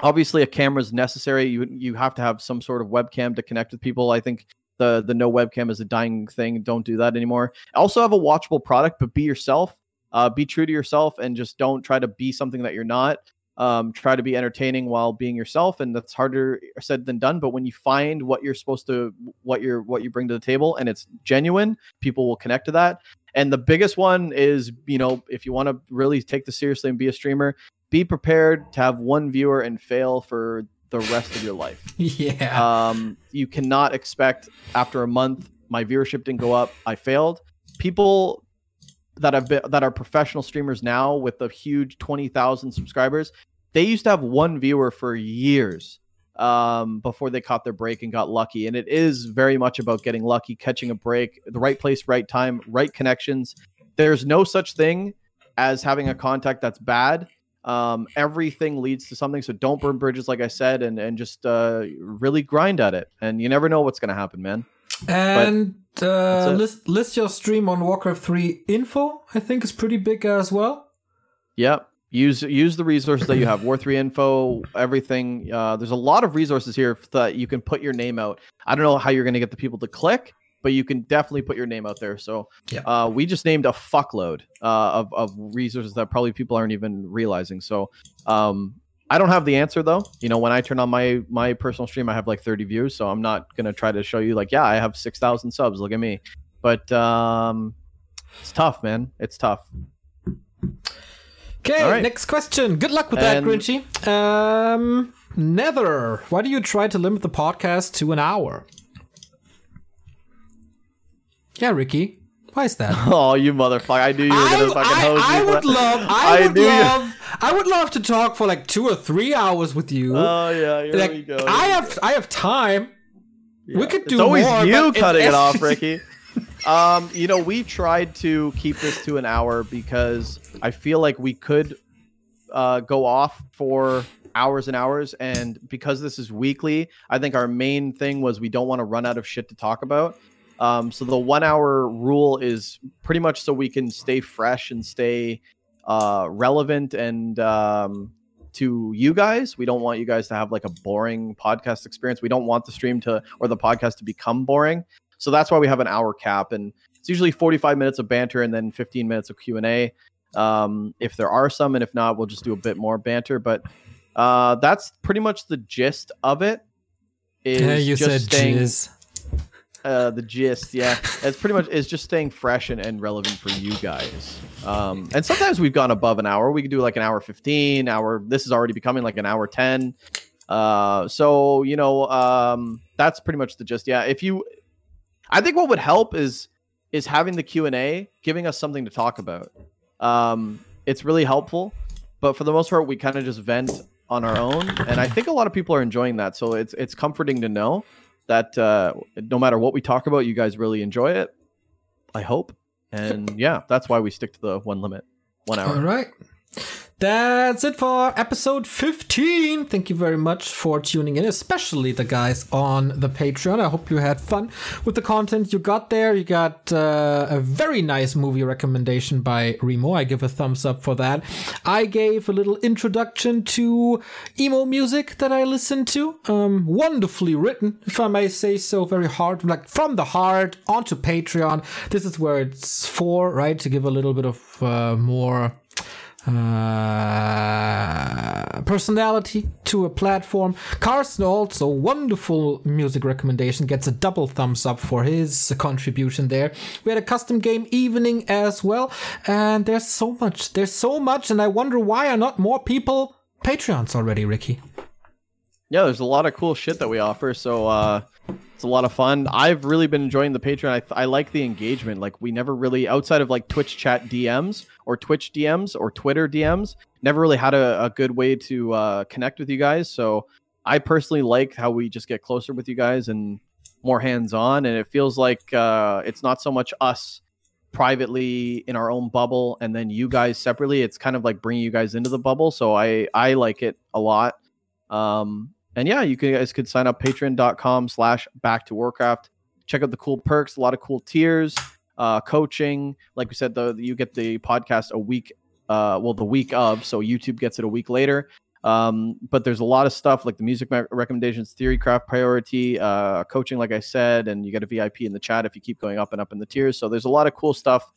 obviously, a camera is necessary. You you have to have some sort of webcam to connect with people. I think the the no webcam is a dying thing. Don't do that anymore. Also have a watchable product, but be yourself. Uh, be true to yourself and just don't try to be something that you're not. Um, try to be entertaining while being yourself, and that's harder said than done. But when you find what you're supposed to, what you're, what you bring to the table, and it's genuine, people will connect to that. And the biggest one is, you know, if you want to really take this seriously and be a streamer, be prepared to have one viewer and fail for the rest of your life. [LAUGHS] yeah. Um, you cannot expect after a month, my viewership didn't go up. I failed. People that have been that are professional streamers now with a huge twenty thousand subscribers, they used to have one viewer for years um, before they caught their break and got lucky. And it is very much about getting lucky, catching a break, the right place, right time, right connections. There's no such thing as having a contact that's bad. Um, everything leads to something. So don't burn bridges, like I said, and and just uh, really grind at it. And you never know what's going to happen, man. And uh, list list your stream on Warcraft 3 info. I think is pretty big as well. Yep. Use use the resources that you have. War three info, everything. Uh, there's a lot of resources here that you can put your name out. I don't know how you're going to get the people to click, but you can definitely put your name out there. So Yeah. uh, we just named a fuckload uh, of of resources that probably people aren't even realizing. So um, I don't have the answer though. You know, when I turn on my my personal stream, I have like 30 views, so I'm not gonna try to show you like, yeah, I have 6,000 subs. Look at me. But um, it's tough, man. It's tough. Okay, right. next question. Good luck with And- that, Grinchy. Um, Nether, why do you try to limit the podcast to an hour? Yeah, Ricky. Why is that? [LAUGHS] Oh, you motherfucker! I knew you were gonna fucking I, hose I me for would love, I, I would knew you- love, I would love to talk for like two or three hours with you. Oh yeah, here like, we go. I have, I have time. We could do It's always more. you cutting it off, [LAUGHS] Ricky. Um, you know, we tried to keep this to an hour because I feel like we could uh, go off for hours and hours, and because this is weekly, I think our main thing was we don't want to run out of shit to talk about. Um, so the one hour rule is pretty much so we can stay fresh and stay uh, relevant and um, to you guys. We don't want you guys to have like a boring podcast experience. We don't want the stream to or the podcast to become boring. So that's why we have an hour cap, and it's usually 45 minutes of banter and then 15 minutes of Q and A. Um, if there are some, and if not, we'll just do a bit more banter. But uh, that's pretty much the gist of it. Is Yeah, you just said staying, jizz. Uh, the gist, yeah. It's pretty much is just staying fresh and, and relevant for you guys. Um, and sometimes we've gone above an hour. We could do like an hour fifteen. Hour. This is already becoming like an hour ten. Uh, so you know, um, that's pretty much the gist. Yeah. If you, I think what would help is is having the Q and A, giving us something to talk about. Um, it's really helpful. But for the most part, we kind of just vent on our own, and I think a lot of people are enjoying that. So it's it's comforting to know that uh, no matter what we talk about, you guys really enjoy it. I hope, [LAUGHS] and yeah, that's why we stick to the one limit, one hour. All right. That's it for episode 15. Thank you very much for tuning in, especially the guys on the Patreon. I hope you had fun with the content you got there. You got uh, a very nice movie recommendation by Remo. I give a thumbs up for that. I gave a little introduction to emo music that I listened to. Um, wonderfully written, if I may say so. Very hard, like from the heart onto Patreon. This is where it's for, right? To give a little bit of uh, more uh, personality to a platform. Carson also wonderful music recommendation gets a double thumbs up for his contribution there. We had a custom game evening as well, and there's so much. There's so much, and I wonder why are not more people Patreons already, Ricky? Yeah, there's a lot of cool shit that we offer. So uh, it's a lot of fun. I've really been enjoying the Patreon. I, I like the engagement. Like we never really, outside of like Twitch chat DMs or Twitch DMs or Twitter DMs, never really had a, a good way to uh, connect with you guys. So I personally like how we just get closer with you guys and more hands on. And it feels like uh, it's not so much us privately in our own bubble and then you guys separately. It's kind of like bringing you guys into the bubble. So I I like it a lot. Um, and yeah, you guys could sign up patreon.com slash back to Warcraft. Check out the cool perks, a lot of cool tiers, uh, coaching. Like we said, you get the podcast a week, uh, well, the week of, so YouTube gets it a week later. Um, but there's a lot of stuff like the music recommendations, theory craft priority, uh, coaching, like I said, and you get a VIP in the chat if you keep going up and up in the tiers. So there's a lot of cool stuff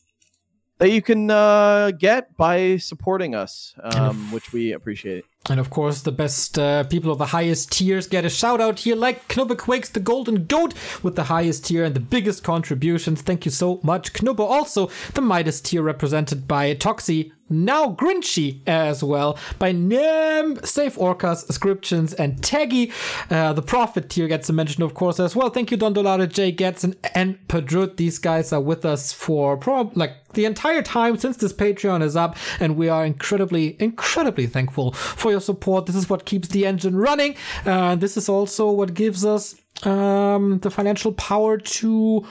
that you can uh, get by supporting us, um, which we appreciate. And of course, the best uh, people of the highest tiers get a shout out here, like Knubbe Quakes the Golden Goat with the highest tier and the biggest contributions. Thank you so much, Knubbe. Also, the Midas tier represented by now Grinchy as well, by Nem, Save Orcas, Scriptions, and Taggy. Uh, the Prophet tier gets a mention, of course, as well. Thank you, Don Jay Getson, and Padrut. These guys are with us for prob- like the entire time since this Patreon is up, and we are incredibly, incredibly thankful for your support. This is what keeps the engine running. Uh, this is also what gives us um, the financial power to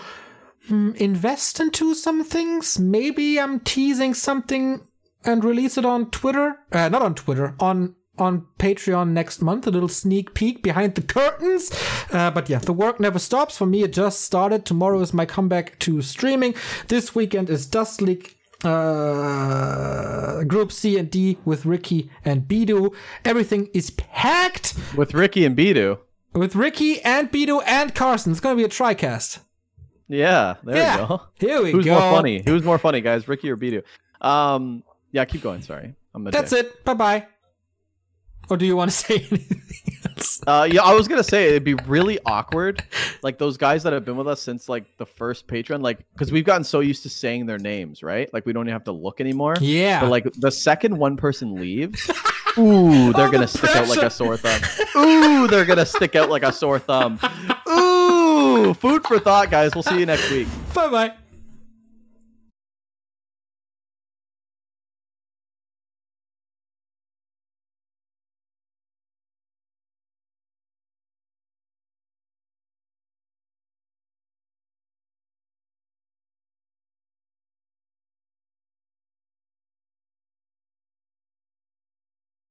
mm, invest into some things. Maybe I'm teasing something and release it on Twitter. Uh, not on Twitter, on on Patreon next month. A little sneak peek behind the curtains. Uh, but yeah, the work never stops. For me, it just started. Tomorrow is my comeback to streaming. This weekend is DuSt League uh, Group C and D with Ricky and Bidoux. Everything is packed with Ricky and Bidoux. With Ricky and Bidoux and Carson. It's going to be a tricast. Yeah, there yeah. we go. Here we Who's go. more funny? Who's more funny, guys? Ricky or Bidoux? Um, yeah, keep going. Sorry, I'm That's dick. it. Bye bye. Or do you want to [LAUGHS] say anything else? Uh, yeah, I was gonna say it'd be really awkward, like those guys that have been with us since like the first patron, like because we've gotten so used to saying their names, right? Like we don't even have to look anymore. Yeah. But like the second one person leaves, [LAUGHS] ooh, they're Oh, gonna the stick out like a sore thumb. Ooh, they're gonna stick out like a sore thumb. [LAUGHS] Ooh, food for thought, guys. We'll see you next week. Bye bye.